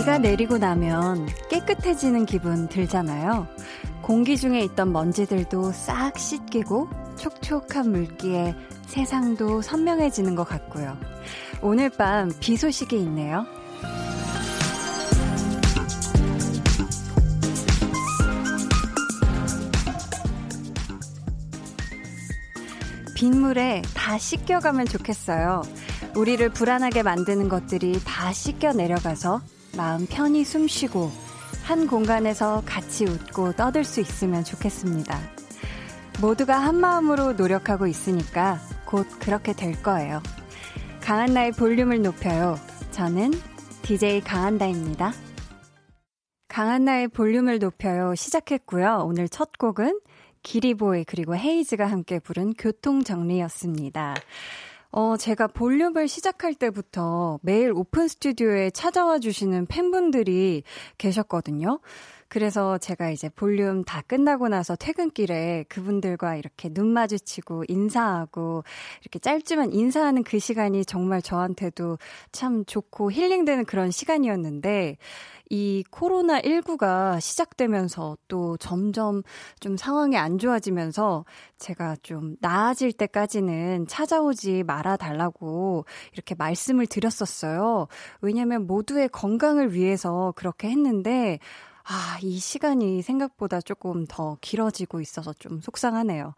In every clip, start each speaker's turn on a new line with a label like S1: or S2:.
S1: 비가 내리고 나면 깨끗해지는 기분 들잖아요. 공기 중에 있던 먼지들도 싹 씻기고 촉촉한 물기에 세상도 선명해지는 것 같고요. 오늘 밤 비 소식이 있네요. 빗물에 다 씻겨가면 좋겠어요. 우리를 불안하게 만드는 것들이 다 씻겨 내려가서 마음 편히 숨 쉬고 한 공간에서 같이 웃고 떠들 수 있으면 좋겠습니다. 모두가 한 마음으로 노력하고 있으니까 곧 그렇게 될 거예요. 강한 나의 볼륨을 높여요. 저는 DJ 강한나입니다. 강한 나의 볼륨을 높여요 시작했고요. 오늘 첫 곡은 기리보이 그리고 헤이즈가 함께 부른 교통정리였습니다. 어, 제가 볼륨을 시작할 때부터 매일 오픈 스튜디오에 찾아와 주시는 팬분들이 계셨거든요. 그래서 제가 이제 볼륨 다 끝나고 나서 퇴근길에 그분들과 이렇게 눈 마주치고 인사하고 이렇게 짧지만 인사하는 그 시간이 정말 저한테도 참 좋고 힐링되는 그런 시간이었는데 이 코로나19가 시작되면서 또 점점 좀 상황이 안 좋아지면서 제가 좀 나아질 때까지는 찾아오지 말아 달라고 이렇게 말씀을 드렸었어요. 왜냐면 모두의 건강을 위해서 그렇게 했는데 아, 이 시간이 생각보다 조금 더 길어지고 있어서 좀 속상하네요.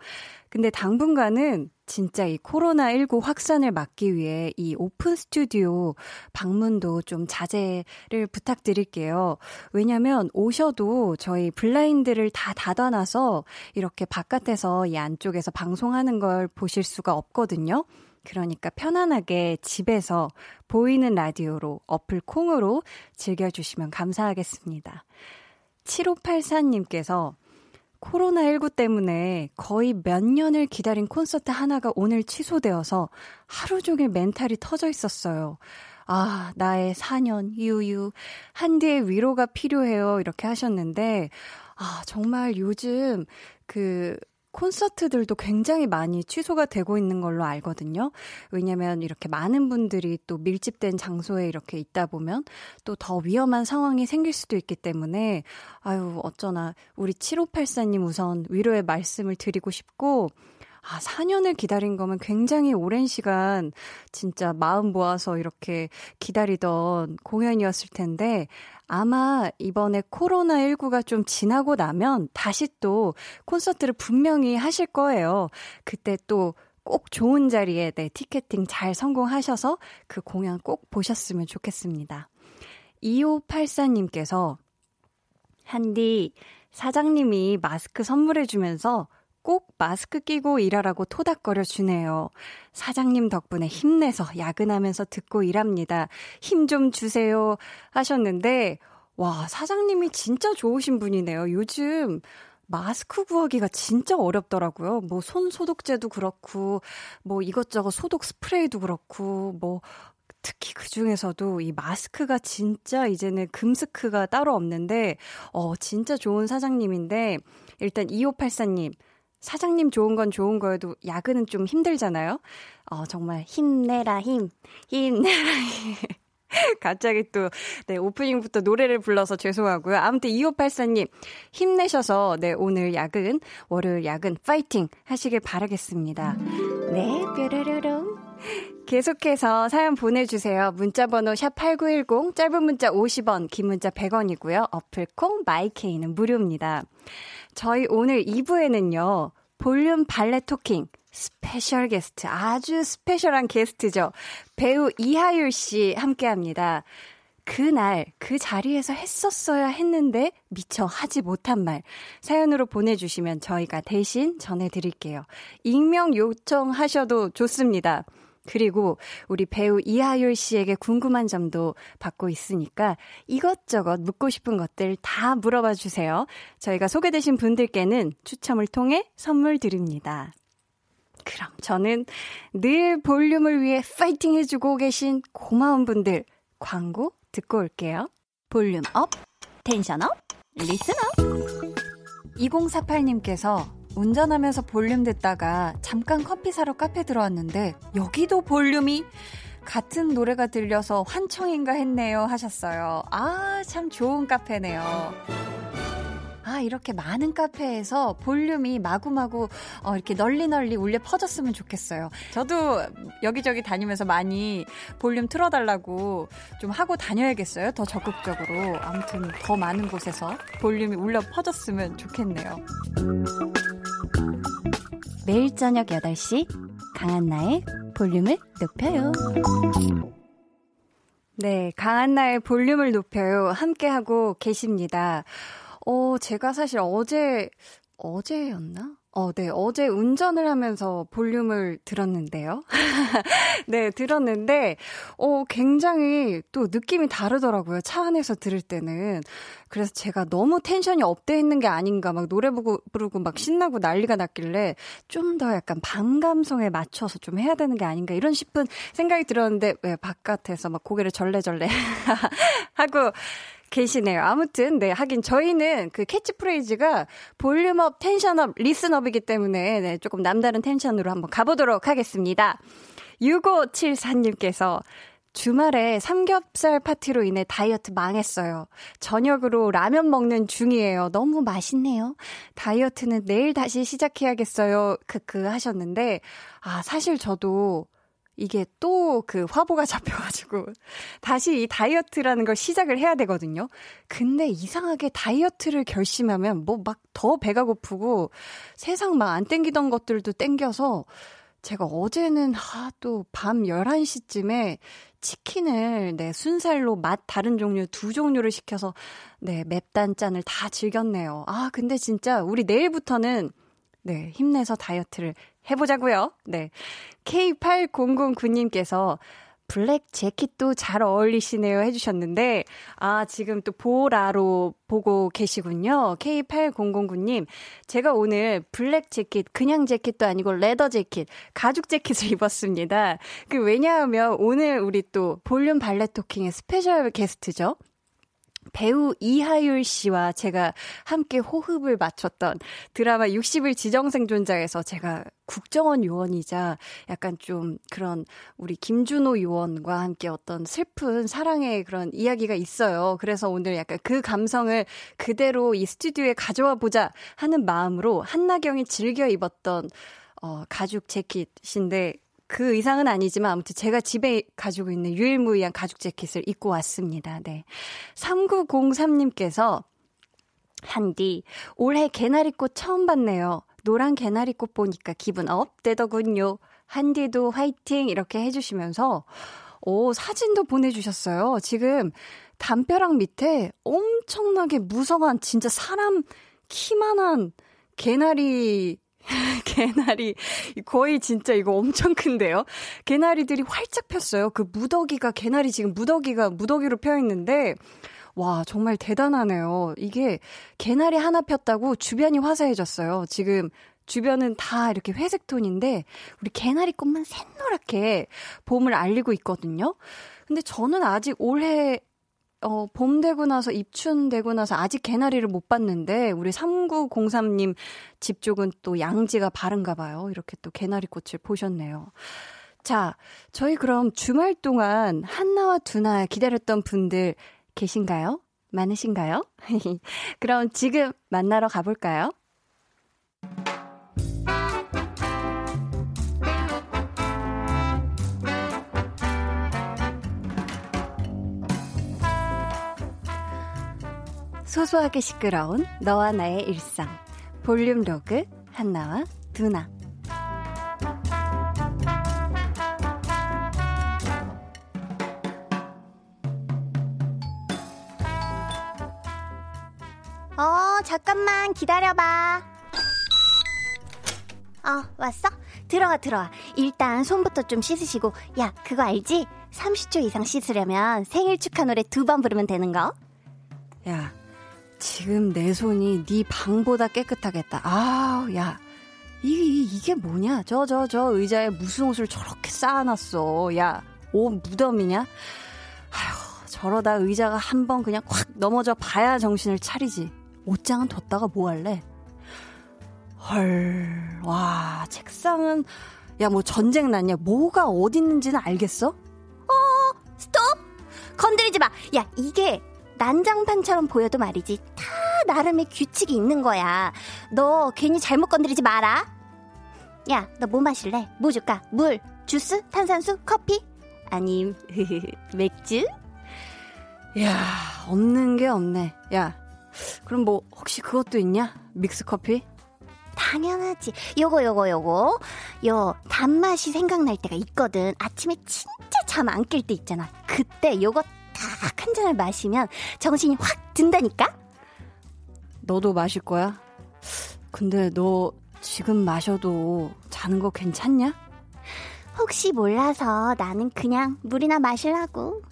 S1: 근데 당분간은 진짜 이 코로나19 확산을 막기 위해 이 오픈 스튜디오 방문도 좀 자제를 부탁드릴게요. 왜냐면 오셔도 저희 블라인드를 다 닫아놔서 이렇게 바깥에서 이 안쪽에서 방송하는 걸 보실 수가 없거든요. 그러니까 편안하게 집에서 보이는 라디오로 어플 콩으로 즐겨주시면 감사하겠습니다. 7584님께서 코로나19 때문에 거의 몇 년을 기다린 콘서트 하나가 오늘 취소되어서 하루 종일 멘탈이 터져 있었어요. 아, 나의 4년, 유유, 한디의 위로가 필요해요. 이렇게 하셨는데, 아, 정말 요즘 그 콘서트들도 굉장히 많이 취소가 되고 있는 걸로 알거든요. 왜냐면 이렇게 많은 분들이 또 밀집된 장소에 이렇게 있다 보면 또 더 위험한 상황이 생길 수도 있기 때문에 아유, 어쩌나 우리 7584님 우선 위로의 말씀을 드리고 싶고 아, 4년을 기다린 거면 굉장히 오랜 시간 진짜 마음 모아서 이렇게 기다리던 공연이었을 텐데 아마 이번에 코로나19가 좀 지나고 나면 다시 또 콘서트를 분명히 하실 거예요. 그때 또 꼭 좋은 자리에 네, 티켓팅 잘 성공하셔서 그 공연 꼭 보셨으면 좋겠습니다. 2584님께서 한디 사장님이 마스크 선물해주면서 꼭 마스크 끼고 일하라고 토닥거려 주네요. 사장님 덕분에 힘내서 야근하면서 듣고 일합니다. 힘 좀 주세요. 하셨는데, 와, 사장님이 진짜 좋으신 분이네요. 요즘 마스크 구하기가 진짜 어렵더라고요. 뭐 손 소독제도 그렇고, 뭐 이것저것 소독 스프레이도 그렇고, 뭐 특히 그 중에서도 이 마스크가 진짜 이제는 금스크가 따로 없는데, 어, 진짜 좋은 사장님인데, 일단 2584님, 사장님 좋은 건 좋은 거여도 야근은 좀 힘들잖아요. 어, 정말 힘내라 힘, 힘내라 힘. 갑자기 또, 네, 오프닝부터 노래를 불러서 죄송하고요. 아무튼 2584님, 힘내셔서, 네, 오늘 야근, 월요일 야근, 파이팅 하시길 바라겠습니다. 네, 뾰로로롱. 계속해서 사연 보내주세요. 문자번호 샵8910, 짧은 문자 50원, 긴 문자 100원이고요. 어플콩, 마이케이는 무료입니다. 저희 오늘 2부에는요, 볼륨 발레 토킹, special 게스트, 아주 special한 게스트죠. 배우 이하율 씨 함께 합니다. 그날 그 자리에서 했었어야 했는데 미처 하지 못한 말 사연으로 보내주시면 저희가 대신 전해드릴게요. 익명 요청하셔도 좋습니다. 그리고 우리 배우 이하율 씨에게 궁금한 점도 받고 있으니까 이것저것 묻고 싶은 것들 다 물어봐 주세요. 저희가 소개되신 분들께는 추첨을 통해 선물 드립니다. 그럼 저는 늘 볼륨을 위해 파이팅 해주고 계신 고마운 분들 광고 듣고 올게요. Volume up, tension up, listen up. 2048님께서 운전하면서 볼륨 듣다가 잠깐 커피 사러 카페 들어왔는데 여기도 볼륨이 같은 노래가 들려서 환청인가 했네요 하셨어요. 아, 참 좋은 카페네요. 아, 이렇게 많은 카페에서 볼륨이 마구마구 어, 이렇게 널리 널리 울려 퍼졌으면 좋겠어요. 저도 여기저기 다니면서 많이 볼륨 틀어달라고 좀 하고 다녀야겠어요. 더 적극적으로. 아무튼 더 많은 곳에서 볼륨이 울려 퍼졌으면 좋겠네요. 매일 저녁 8시 강한나의 볼륨을 높여요. 네, 강한나의 볼륨을 높여요. 함께하고 계십니다. 어, 제가 사실 어제, 어제였나? 어, 네. 어제 운전을 하면서 볼륨을 들었는데요. 네, 들었는데, 어, 굉장히 또 느낌이 다르더라고요. 차 안에서 들을 때는. 그래서 제가 너무 tension이 up돼 있는 게 아닌가, 막 노래 부르고, 부르고 막 신나고 난리가 났길래 좀 더 약간 밤 감성에 맞춰서 좀 해야 되는 게 아닌가, 이런 싶은 생각이 들었는데, 왜 바깥에서 막 고개를 절레절레 하고, 계시네요. 아무튼, 네, 하긴 저희는 그 캐치프레이즈가 볼륨업, 텐션업, 리슨업이기 때문에 네, 조금 남다른 tension으로 한번 가보도록 하겠습니다. 6574님께서 주말에 삼겹살 파티로 인해 다이어트 망했어요. 저녁으로 라면 먹는 중이에요. 너무 맛있네요. 다이어트는 내일 다시 시작해야겠어요. 크크 하셨는데, 아, 사실 저도 이게 또 그 화보가 잡혀가지고 다시 이 다이어트라는 걸 시작을 해야 되거든요. 근데 이상하게 다이어트를 결심하면 뭐 막 더 배가 고프고 세상 막 안 땡기던 것들도 땡겨서 제가 어제는 하, 또밤 11시쯤에 치킨을 네, 순살로 맛 다른 종류 두 종류를 시켜서 네, 맵단 짠을 다 즐겼네요. 아, 근데 진짜 우리 내일부터는 네, 힘내서 다이어트를 해보자고요. 네. K8009님께서 black 재킷도 잘 어울리시네요 해주셨는데, 아, 지금 또 보라로 보고 계시군요. K8009님, 제가 오늘 black 재킷, 그냥 재킷도 아니고 leather 재킷, 가죽 재킷을 입었습니다. 그, 왜냐하면 오늘 우리 또 볼륨 valet talking의 special 게스트죠. 배우 이하율 씨와 제가 함께 호흡을 맞췄던 드라마 60일 지정생존자에서 제가 국정원 요원이자 약간 좀 그런 우리 김준호 요원과 함께 어떤 슬픈 사랑의 그런 이야기가 있어요. 그래서 오늘 약간 그 감성을 그대로 이 스튜디오에 가져와 보자 하는 마음으로 한나경이 즐겨 입었던 어, 가죽 재킷인데 그 의상은 아니지만 아무튼 제가 집에 가지고 있는 유일무이한 가죽 재킷을 입고 왔습니다. 네. 3903님께서 한디 올해 개나리꽃 처음 봤네요. 노란 개나리꽃 보니까 기분 up 되더군요. 한디도 화이팅 이렇게 해주시면서 오 사진도 보내주셨어요. 지금 담벼락 밑에 엄청나게 무성한 진짜 사람 키만한 개나리 개나리 거의 진짜 이거 엄청 큰데요. 개나리들이 활짝 폈어요. 그 무더기가 개나리 지금 무더기가 무더기로 펴 있는데 와, 정말 대단하네요. 이게 개나리 하나 폈다고 주변이 화사해졌어요. 지금 주변은 다 이렇게 회색 톤인데 우리 개나리 꽃만 샛노랗게 봄을 알리고 있거든요. 근데 저는 아직 올해 어, 봄 되고 나서 입춘 되고 나서 아직 개나리를 못 봤는데 우리 3903님 집 쪽은 또 양지가 바른가 봐요. 이렇게 또 개나리 꽃을 보셨네요. 자, 저희 그럼 주말 동안 한나와 두나 기다렸던 분들 계신가요? 많으신가요? 그럼 지금 만나러 가볼까요? 소소하게 시끄러운 너와 나의 일상. 볼륨 로그 한나와 두나.
S2: 어 잠깐만 기다려봐. 어 왔어? 들어와 들어와. 일단 손부터 좀 씻으시고. 야 그거 알지? 30초 이상 씻으려면 생일 축하 노래 두 번 부르면 되는 거.
S1: 야 지금 내 손이 네 방보다 깨끗하겠다. 아, 야. 이, 이 게 뭐냐? 저, 저, 저 의자에 무슨 옷을 저렇게 쌓아놨어. 야, 옷 무덤이냐? 아휴, 저러다 의자가 한 번 그냥 확 넘어져 봐야 정신을 차리지. 옷장은 뒀다가 뭐 할래? 헐, 와, 책상은, 야, 뭐 전쟁 났냐? 뭐가 어디 있는지는 알겠어?
S2: 마. 야, 이게 난장판처럼 보여도 말이지. 다 나름의 규칙이 있는 거야. 너 괜히 잘못 건드리지 마라. 야, 너 뭐 마실래? 뭐 줄까? 물, 주스, 탄산수, 커피? 아님, 맥주?
S1: 야, 없는 게 없네. 야, 그럼 뭐, 혹시 그것도 있냐? 믹스 커피?
S2: 당연하지. 요거, 요거, 요거. 요, 단맛이 생각날 때가 있거든. 아침에 진짜 잠 안 깰 때 있잖아. 그때 요거 딱 한 잔을 마시면 정신이 확 든다니까?
S1: 너도 마실 거야? 근데 너 지금 마셔도 자는 거 괜찮냐?
S2: 혹시 몰라서 나는 그냥 물이나 마실라고.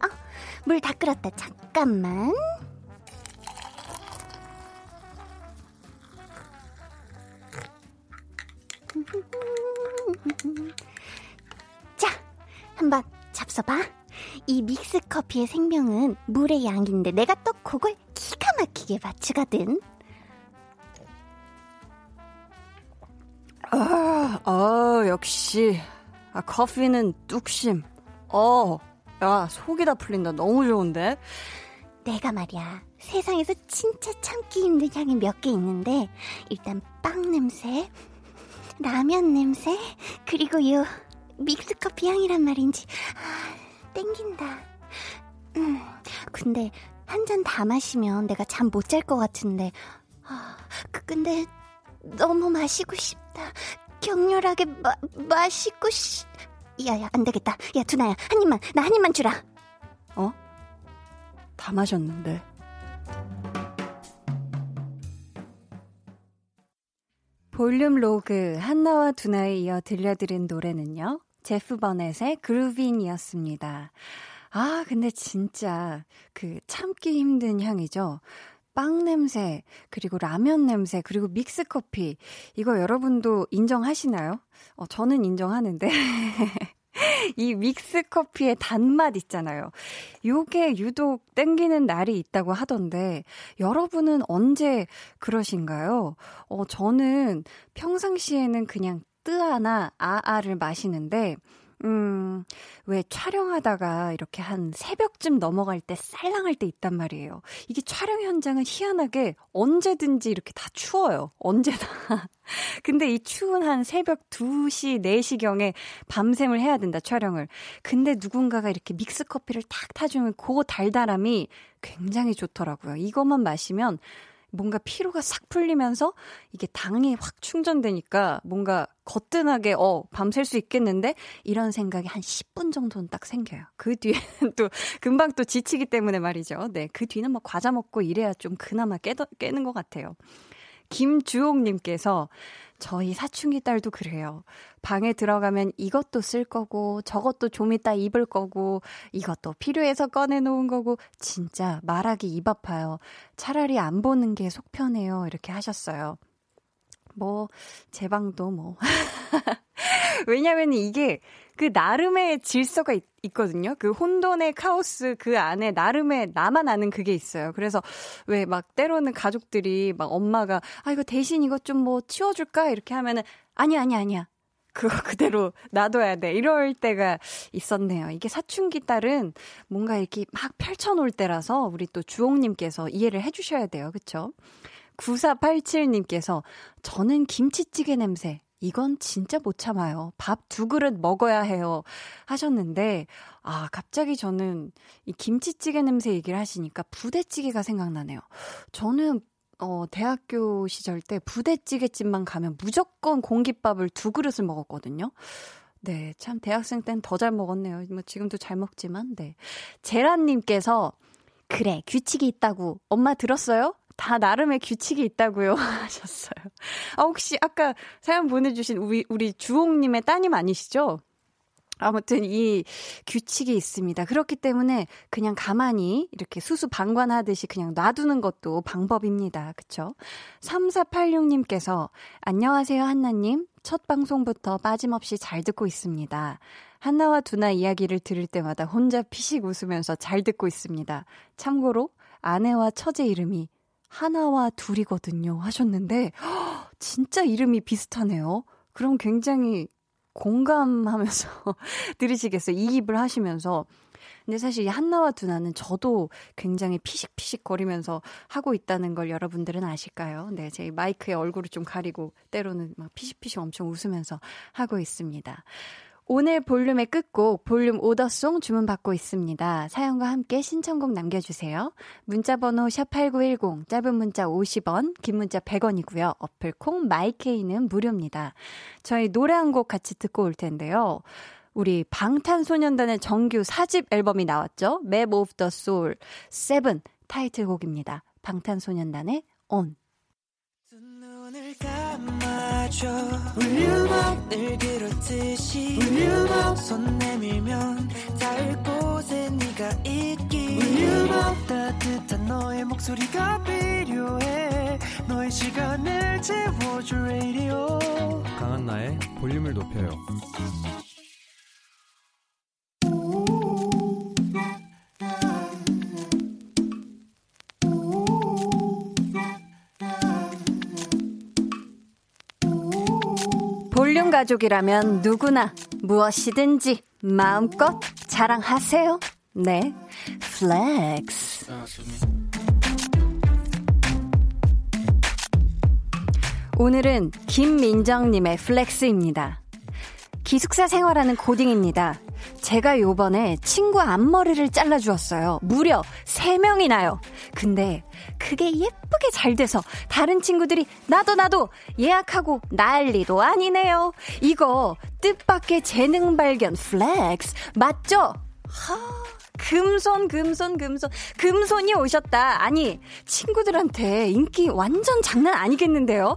S2: 아, 물 다 끓었다. 잠깐만. 자, 한번 잡숴봐. 이 믹스 커피의 생명은 물의 양인데 내가 또 그걸 기가 막히게 맞추거든.
S1: 아, 아 역시. 아, 커피는 뚝심. 어, 야, 속이 다 풀린다. 너무 좋은데?
S2: 내가 말이야. 세상에서 진짜 참기 힘든 향이 몇 개 있는데, 일단 빵 냄새, 라면 냄새, 그리고 요 믹스 커피 향이란 말인지, 아, 땡긴다. 음, 근데 한 잔 다 마시면 내가 잠 못 잘 것 같은데, 아, 그, 근데 너무 마시고 싶다. 격렬하게 마, 마시고 싶. 야야 안 되겠다. 야 두나야 한 입만 나 한 입만 주라.
S1: 어? 다 마셨는데. 볼륨 로그 한나와 두나에 이어 들려드린 노래는요. Jeff Bernat의 Groovin'이었습니다. 아, 근데 진짜 그 참기 힘든 향이죠. 빵 냄새, 그리고 라면 냄새, 그리고 믹스 커피. 이거 여러분도 인정하시나요? 어, 저는 인정하는데. 이 믹스 커피의 단맛 있잖아요. 요게 유독 땡기는 날이 있다고 하던데, 여러분은 언제 그러신가요? 어, 저는 평상시에는 그냥 뜨아나 아아를 마시는데, 음, 왜 촬영하다가 이렇게 한 새벽쯤 넘어갈 때 쌀랑할 때 있단 말이에요. 이게 촬영 현장은 희한하게 언제든지 이렇게 다 추워요. 언제나. 근데 이 추운 한 새벽 2시, 4시경에 밤샘을 해야 된다, 촬영을. 근데 누군가가 이렇게 믹스 커피를 탁 타주면 그 달달함이 굉장히 좋더라고요. 이것만 마시면 뭔가 피로가 싹 풀리면서 이게 당이 확 충전되니까 뭔가 거뜬하게 어 밤샐 수 있겠는데 이런 생각이 한 10분 정도는 딱 생겨요. 그 뒤에는 또 금방 또 지치기 때문에 말이죠. 네, 그 뒤는 뭐 과자 먹고 이래야 좀 그나마 깨 깨는 것 같아요. 김주옥님께서 저희 사춘기 딸도 그래요. 방에 들어가면 이것도 쓸 거고, 저것도 좀 이따 입을 거고, 이것도 필요해서 꺼내놓은 거고, 진짜 말하기 입 아파요. 차라리 안 보는 게 속 편해요. 이렇게 하셨어요. 뭐, 제 방도 뭐. 왜냐면 이게 그 나름의 질서가 있, 있거든요. 그 혼돈의 카오스 그 안에 나름의 나만 아는 그게 있어요. 그래서 왜 막 때로는 가족들이 막 엄마가 아 이거 대신 이것 좀 뭐 치워줄까 이렇게 하면은 아니 아니 아니야. 그거 그대로 놔둬야 돼. 이럴 때가 있었네요. 이게 사춘기 딸은 뭔가 이렇게 막 펼쳐놓을 때라서 우리 또 주홍님께서 이해를 해주셔야 돼요. 그쵸? 9487님께서 저는 김치찌개 냄새 이건 진짜 못 참아요. 밥 두 그릇 먹어야 해요. 하셨는데, 아, 갑자기 저는 이 김치찌개 냄새 얘기를 하시니까 부대찌개가 생각나네요. 저는 어, 대학교 시절 때 부대찌개집만 가면 무조건 공깃밥을 두 그릇을 먹었거든요. 네, 참 대학생 땐 더 잘 먹었네요. 뭐 지금도 잘 먹지만, 네. 제란님께서 그래 규칙이 있다고 엄마 들었어요? 다 나름의 규칙이 있다고요 하셨어요. 아 혹시 아까 사연 보내주신 우리 우리 주홍님의 따님 아니시죠? 아무튼 이 규칙이 있습니다. 그렇기 때문에 그냥 가만히 이렇게 수수 방관하듯이 그냥 놔두는 것도 방법입니다. 그쵸? 3486님께서 안녕하세요, 한나님. 첫 방송부터 빠짐없이 잘 듣고 있습니다. 한나와 두나 이야기를 들을 때마다 혼자 피식 웃으면서 잘 듣고 있습니다. 참고로 아내와 처제 이름이 하나와 둘이거든요. 하셨는데, 진짜 이름이 비슷하네요. 그럼 굉장히 공감하면서 들으시겠어요. 이입을 하시면서. 근데 사실 이 한나와 두나는 저도 굉장히 피식피식 거리면서 하고 있다는 걸 여러분들은 아실까요? 네, 제 마이크에 얼굴을 좀 가리고 때로는 막 피식피식 엄청 웃으면서 하고 있습니다. 오늘 볼륨의 끝곡 볼륨 오더송 주문받고 있습니다. 사연과 함께 신청곡 남겨주세요. 문자번호 샵8910 짧은 문자 50원 긴 문자 100원이고요. 어플콩 마이케이는 무료입니다. 저희 노래 한 곡 같이 듣고 올 텐데요. 우리 방탄소년단의 정규 4집 앨범이 나왔죠. Map of the Soul 7 타이틀곡입니다. 방탄소년단의 On. 울륨업 늘 그렇듯이 울륨업 손 내밀면 닿을 곳에 네가 있기. 울륨업 따뜻한 너의 목소리가 필요해. 너의 시간을 채워줄 radio.
S3: 강한나의 볼륨을 높여요
S1: 볼륨 가족이라면 누구나 무엇이든지 마음껏 자랑하세요. 네, flex. 오늘은 김민정님의 flex입니다. 기숙사 생활하는 고딩입니다. 제가 요번에 친구 앞머리를 잘라주었어요. 무려 3명이나요. 근데 그게 예쁘게 잘 돼서 다른 친구들이 나도 나도 예약하고 난리도 아니네요. 이거 뜻밖의 재능 발견 flex 맞죠? 하. 금손, 금손, 금손, 금손이 오셨다. 아니, 친구들한테 인기 완전 장난 아니겠는데요?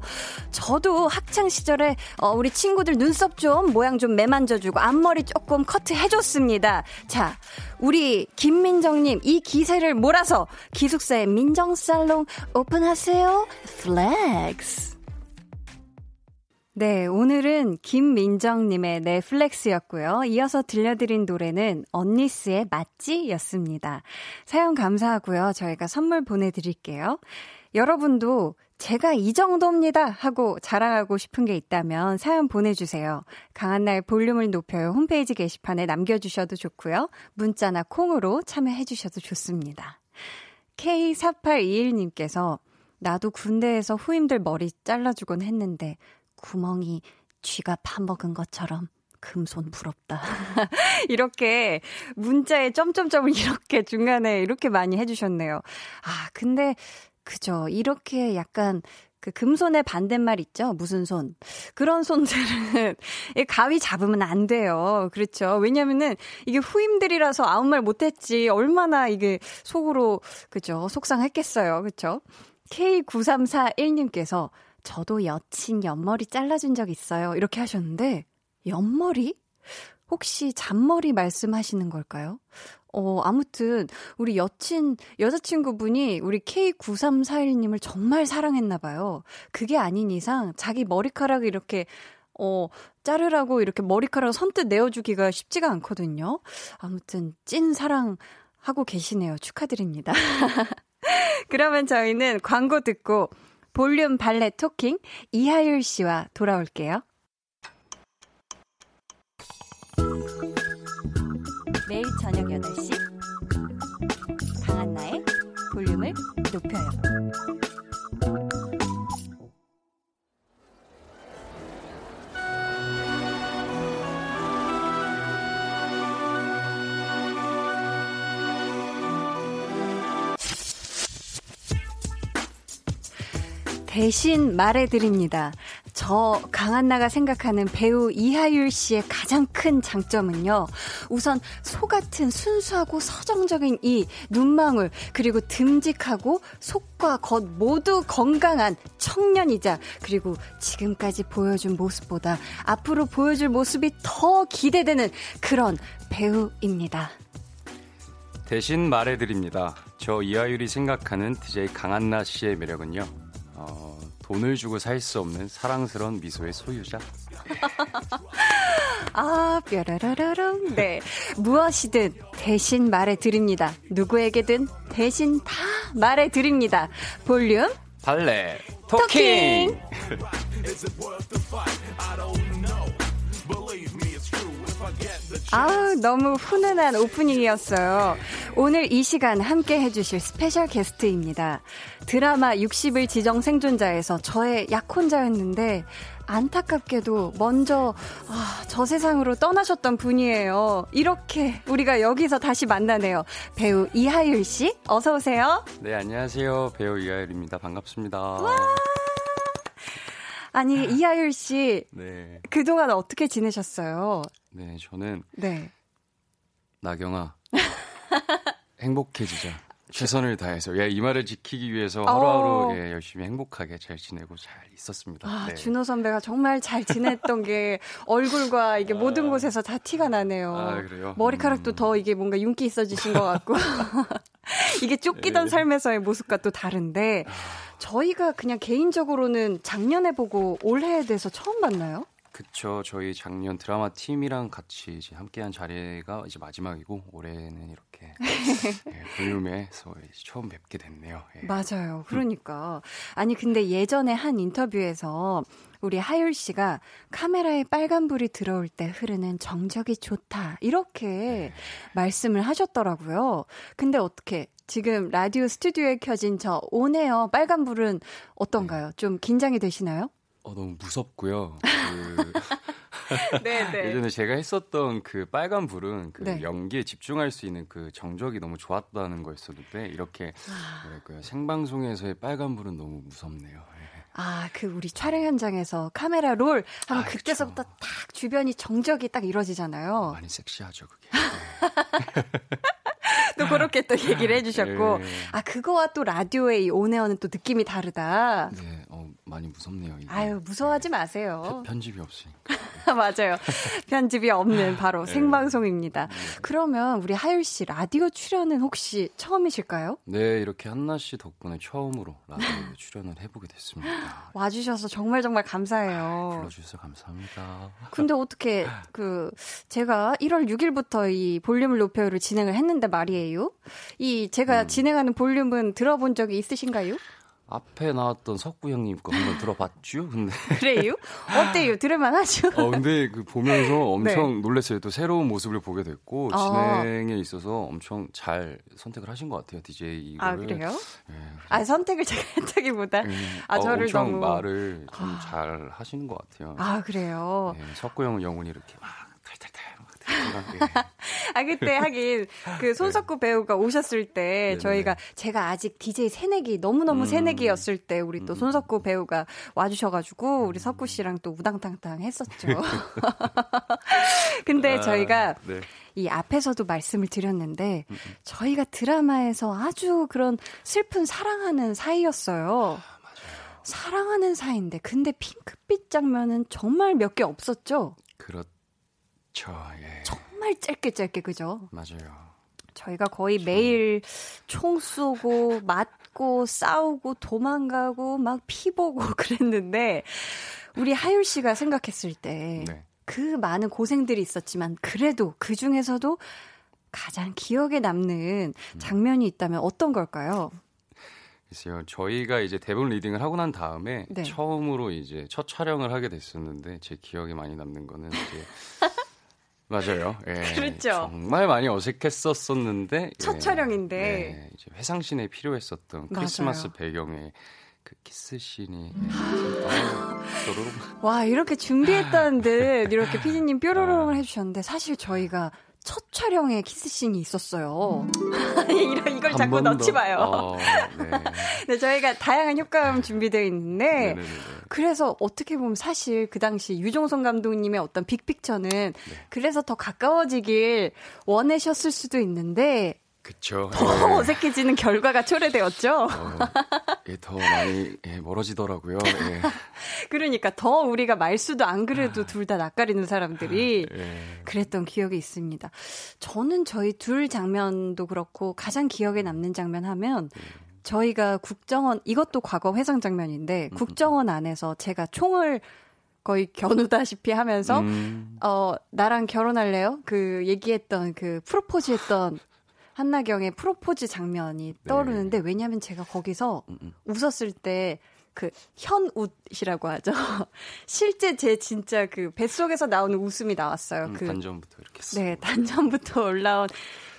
S1: 저도 학창 시절에 어, 우리 친구들 눈썹 좀 모양 좀 매만져주고 앞머리 조금 커트 해줬습니다. 자, 우리 김민정님 이 기세를 몰아서 기숙사의 민정살롱 오픈하세요. flex. 네, 오늘은 김민정님의 네 flex였고요. 이어서 들려드린 노래는 언니스의 맞지였습니다. 사연 감사하고요. 저희가 선물 보내드릴게요. 여러분도 제가 이 정도입니다 하고 자랑하고 싶은 게 있다면 사연 보내주세요. 강한나의 볼륨을 높여요 홈페이지 게시판에 남겨주셔도 좋고요. 문자나 콩으로 참여해주셔도 좋습니다. K4821님께서 나도 군대에서 후임들 머리 잘라주곤 했는데 구멍이 쥐가 파먹은 것처럼 금손 부럽다. 이렇게 문자에 점점점을 이렇게 중간에 이렇게 많이 해주셨네요. 아, 근데, 그죠. 이렇게 약간 그 금손의 반대말 있죠? 무슨 손. 그런 손들은 가위 잡으면 안 돼요. 그렇죠. 왜냐면은 이게 후임들이라서 아무 말 못했지. 얼마나 이게 속으로, 그죠. 속상했겠어요. 그렇죠. K9341님께서 저도 여친 옆머리 잘라준 적 있어요. 이렇게 하셨는데, 옆머리? 혹시 잔머리 말씀하시는 걸까요? 어, 아무튼, 우리 여친, 여자친구분이 우리 K9341님을 정말 사랑했나봐요. 그게 아닌 이상 자기 머리카락을 이렇게, 어, 자르라고 이렇게 머리카락을 선뜻 내어주기가 쉽지가 않거든요. 아무튼, 찐 사랑하고 계시네요. 축하드립니다. 그러면 저희는 광고 듣고 볼륨 발레 토킹 이하율 씨와 돌아올게요. 매일 저녁 8시 강한나의 볼륨을 높여요. 대신 말해드립니다. 저 강한나가 생각하는 배우 이하율 씨의 가장 큰 장점은요. 우선 소 같은 순수하고 서정적인 이 눈망울 그리고 듬직하고 속과 겉 모두 건강한 청년이자 그리고 지금까지 보여준 모습보다 앞으로 보여줄 모습이 더 기대되는 그런 배우입니다.
S4: 대신 말해드립니다. 저 이하율이 생각하는 DJ 강한나 씨의 매력은요. 어, 돈을 주고 살 수 없는 사랑스러운 미소의 소유자.
S1: 아, 뾰라라라랑. 네. 무엇이든 대신 말해 드립니다. 누구에게든 대신 다 말해 드립니다. 볼륨.
S4: Valet. Talking. Talking.
S1: 아 너무 훈훈한 오프닝이었어요. 오늘 이 시간 함께 해주실 special 게스트입니다. 드라마 60일 지정 생존자에서 저의 약혼자였는데 안타깝게도 먼저 아, 저 세상으로 떠나셨던 분이에요. 이렇게 우리가 여기서 다시 만나네요. 배우 이하율 씨, 어서 오세요.
S4: 네, 안녕하세요. 배우 이하율입니다. 반갑습니다. 와!
S1: 아니 이하율 씨, 네. 그동안 어떻게 지내셨어요?
S4: 네, 저는 네. 나경아 행복해지자. 최선을 다해서 예, 이 말을 지키기 위해서 하루하루 어. 예, 열심히 행복하게 잘 지내고 잘 있었습니다.
S1: 아, 네. 준호 선배가 정말 잘 지냈던 게 얼굴과 이게 모든 아. 곳에서 다 티가 나네요.
S4: 아, 그래요?
S1: 머리카락도 음. 더 이게 뭔가 윤기 있어지신 것 같고 이게 쫓기던 네. 삶에서의 모습과 또 다른데 아. 저희가 그냥 개인적으로는 작년에 보고 올해에 대해서 처음 봤나요?
S4: 그쵸. 저희 작년 드라마 팀이랑 같이 이제 함께한 자리가 이제 마지막이고 올해는 이렇게 예, 볼륨에서 처음 뵙게 됐네요.
S1: 예. 맞아요. 그러니까 아니 근데 예전에 한 인터뷰에서 우리 하율 씨가 카메라에 빨간불이 들어올 때 흐르는 정적이 좋다 이렇게 네. 말씀을 하셨더라고요. 근데 어떻게 지금 라디오 스튜디오에 켜진 저 오네요 빨간불은 어떤가요? 네. 좀 긴장이 되시나요?
S4: 어, 너무 무섭고요. 그 네, 네. 예전에 제가 했었던 그 빨간 불은 그 네. 연기에 집중할 수 있는 그 정적이 너무 좋았다는 거였었는데 이렇게 아. 뭐랄까요 생방송에서의 빨간 불은 너무 무섭네요. 예.
S1: 아, 그 우리 촬영 현장에서 카메라 롤 하면 아, 그때서부터 그쵸. 딱 주변이 정적이 딱 이루어지잖아요.
S4: 많이 섹시하죠, 그게.
S1: 또 그렇게 또 얘기를 해주셨고, 네. 아, 그거와 또 라디오의 이 온에어는 또 느낌이 다르다.
S4: 네, 어, 많이 무섭네요. 이게.
S1: 아유, 무서워하지 마세요.
S4: 편, 편집이 없으니까.
S1: 맞아요. 편집이 없는 바로 네. 생방송입니다. 네. 그러면 우리 하율 씨 라디오 출연은 혹시 처음이실까요?
S4: 네, 이렇게 한나 씨 덕분에 처음으로 라디오 출연을 해보게 됐습니다.
S1: 와주셔서 정말 정말 감사해요.
S4: 아, 불러주셔서 감사합니다.
S1: 근데 어떻게 그 제가 1월 6일부터 이 볼륨을 높여요를 진행을 했는데 말이에요. 이 제가 음. 진행하는 볼륨은 들어본 적이 있으신가요?
S4: 앞에 나왔던 석구 형님 거 한번 들어봤죠? 근데
S1: 그래요? 어때요? 들을만 하죠?
S4: 어, 근데 그 보면서 엄청 네. 놀랐어요. 또 새로운 모습을 보게 됐고 어. 진행에 있어서 엄청 잘 선택을 하신 것 같아요. DJ 이거를.
S1: 아 그래요? 네, 아 선택을 제가 했다기보다 음, 아 어, 저를
S4: 엄청
S1: 너무
S4: 말을 좀잘 아. 하시는 것 같아요.
S1: 아 그래요?
S4: 네, 석구 형은 영혼이 이렇게 막
S1: 아 그때 하긴 그 손석구 배우가 오셨을 때 네네. 저희가 제가 아직 DJ 새내기 너무 너무 음. 새내기였을 때 우리 또 음. 손석구 배우가 와주셔가지고 우리 석구 씨랑 또 우당탕탕 했었죠. 근데 아, 저희가 네. 이 앞에서도 말씀을 드렸는데 음, 음. 저희가 드라마에서 아주 그런 슬픈 사랑하는 사이였어요. 아, 사랑하는 사이인데 근데 핑크빛 장면은 정말 몇 개 없었죠.
S4: 그렇. 그렇죠. 예.
S1: 정말 짧게 짧게 그죠?
S4: 맞아요.
S1: 저희가 거의 그 매일 총 쏘고 맞고 싸우고 도망가고 막 피 보고 그랬는데 우리 하율 씨가 생각했을 때그 네. 많은 고생들이 있었지만 그래도 그 중에서도 가장 기억에 남는 음. 장면이 있다면 어떤 걸까요?
S4: 글쎄요. 저희가 이제 대본 reading을 하고 난 다음에 네. 처음으로 이제 첫 촬영을 하게 됐었는데 제 기억에 많이 남는 거는 이제 맞아요. 예,
S1: 그렇죠.
S4: 정말 많이 어색했었었는데
S1: 첫 예, 촬영인데
S4: 예, 이제 회상신에 필요했었던 크리스마스 맞아요. 배경의 그 키스 씬이 예,
S1: 와 이렇게 준비했다는 듯 이렇게 피디님 뾰로롱을 아. 해주셨는데 사실 저희가 첫 촬영에 키스씬이 있었어요. 이런 이걸 자꾸 넣지 마요. 어, 네. 네. 저희가 다양한 효과음 준비되어 있는데 네네네. 그래서 어떻게 보면 사실 그 당시 유종성 감독님의 어떤 빅픽처는 네. 그래서 더 가까워지길 원하셨을 수도 있는데
S4: 그쵸.
S1: 더 예. 어색해지는 결과가 초래되었죠. 어,
S4: 예, 더 많이 예, 멀어지더라고요. 예.
S1: 그러니까 더 우리가 말수도 안 그래도 아. 둘다 낯가리는 사람들이 예. 그랬던 기억이 있습니다. 저는 저희 둘 장면도 그렇고 가장 기억에 남는 장면 하면 예. 저희가 국정원 이것도 과거 회상 장면인데 음, 음, 국정원 안에서 제가 총을 거의 겨누다시피 하면서 음. 어 나랑 결혼할래요? 그 얘기했던 그 프로포즈했던 한나경의 프로포즈 장면이 네. 떠오르는데 네. 왜냐하면 제가 거기서 음, 음. 웃었을 때 그 현웃이라고 하죠. 실제 제 진짜 그 뱃속에서 나오는 웃음이 나왔어요.
S4: 음,
S1: 그
S4: 단전부터 이렇게.
S1: 네, 단전부터 올라온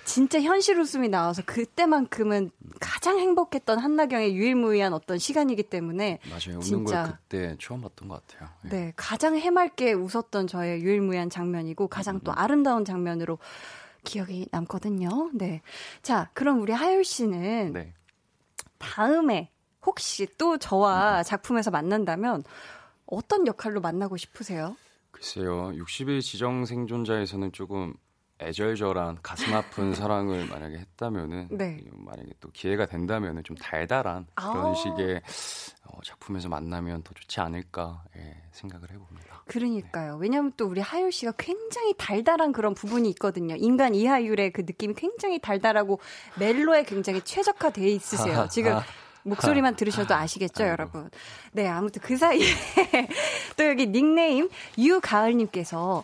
S1: 진짜 현실 웃음이 나와서 그때만큼은 가장 행복했던 한나경의 유일무이한 어떤 시간이기 때문에
S4: 맞아요. 웃는 걸 그때 처음 봤던 것 같아요.
S1: 네. 네, 가장 해맑게 웃었던 저의 유일무이한 장면이고 가장 또 음. 아름다운 장면으로 기억이 남거든요. 네. 자, 그럼 우리 하율 씨는 네. 다음에 혹시 또 저와 음. 작품에서 만난다면 어떤 역할로 만나고 싶으세요?
S4: 글쎄요. 60일 지정 생존자에서는 조금 애절절한 가슴 아픈 사랑을 만약에 했다면은 네. 만약에 또 기회가 된다면은 좀 달달한 그런 아~ 식의 어, 작품에서 만나면 더 좋지 않을까 예, 생각을 해봅니다.
S1: 그러니까요. 네. 왜냐하면 또 우리 하율 씨가 굉장히 달달한 그런 부분이 있거든요. 인간 이하율의 그 느낌이 굉장히 달달하고 멜로에 굉장히 최적화돼 있으세요. 지금 목소리만 들으셔도 아시겠죠, 여러분? 네, 아무튼 그 사이에 또 여기 닉네임 유가을님께서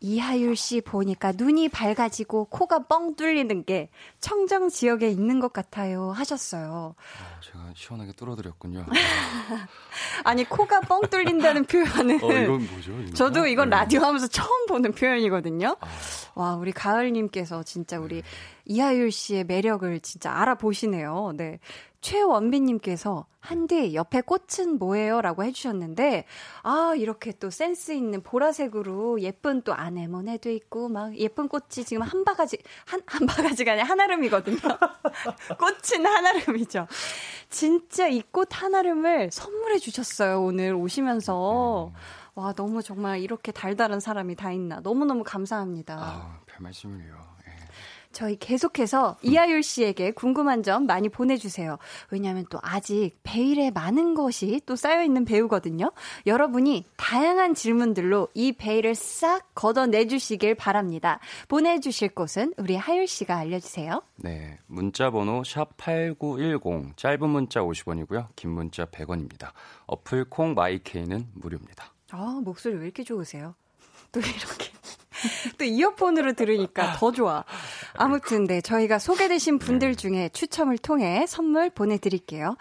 S1: 이하율 씨 보니까 눈이 밝아지고 코가 뻥 뚫리는 게 청정 지역에 있는 것 같아요 하셨어요.
S4: 어, 제가 시원하게 뚫어드렸군요.
S1: 아니 코가 뻥 뚫린다는 표현은
S4: 어, 이건 뭐죠? 이건?
S1: 저도 이건 네. 라디오 하면서 처음 보는 표현이거든요. 아. 와 우리 가을님께서 진짜 우리 네. 이하율 씨의 매력을 진짜 알아보시네요. 네. 최원빈님께서 한디 옆에 꽃은 뭐예요? 라고 해주셨는데 아 이렇게 또 센스 있는 보라색으로 예쁜 또 아네모네도 있고 막 예쁜 꽃이 지금 한 바가지 한, 한 바가지가 아니라 한아름이거든요. 꽃은 한아름이죠. 진짜 이꽃 한아름을 선물해 주셨어요 오늘 오시면서 와 너무 정말 이렇게 달달한 사람이 다 있나 너무너무 감사합니다.
S4: 아, 별 말씀을요.
S1: 저희 계속해서 이하율 씨에게 궁금한 점 많이 보내주세요. 왜냐하면 또 아직 베일에 많은 것이 또 쌓여있는 배우거든요. 여러분이 다양한 질문들로 이 베일을 싹 걷어내주시길 바랍니다. 보내주실 곳은 우리 하율 씨가 알려주세요.
S4: 네. 문자번호 샵8910, 짧은 문자 50원이고요. 긴 문자 100원입니다. 어플 콩 마이케이는 무료입니다.
S1: 아, 목소리 왜 이렇게 좋으세요? 또 이렇게. 또 이어폰으로 들으니까 더 좋아. 아무튼 네 저희가 소개되신 분들 네. 중에 추첨을 통해 선물 보내드릴게요.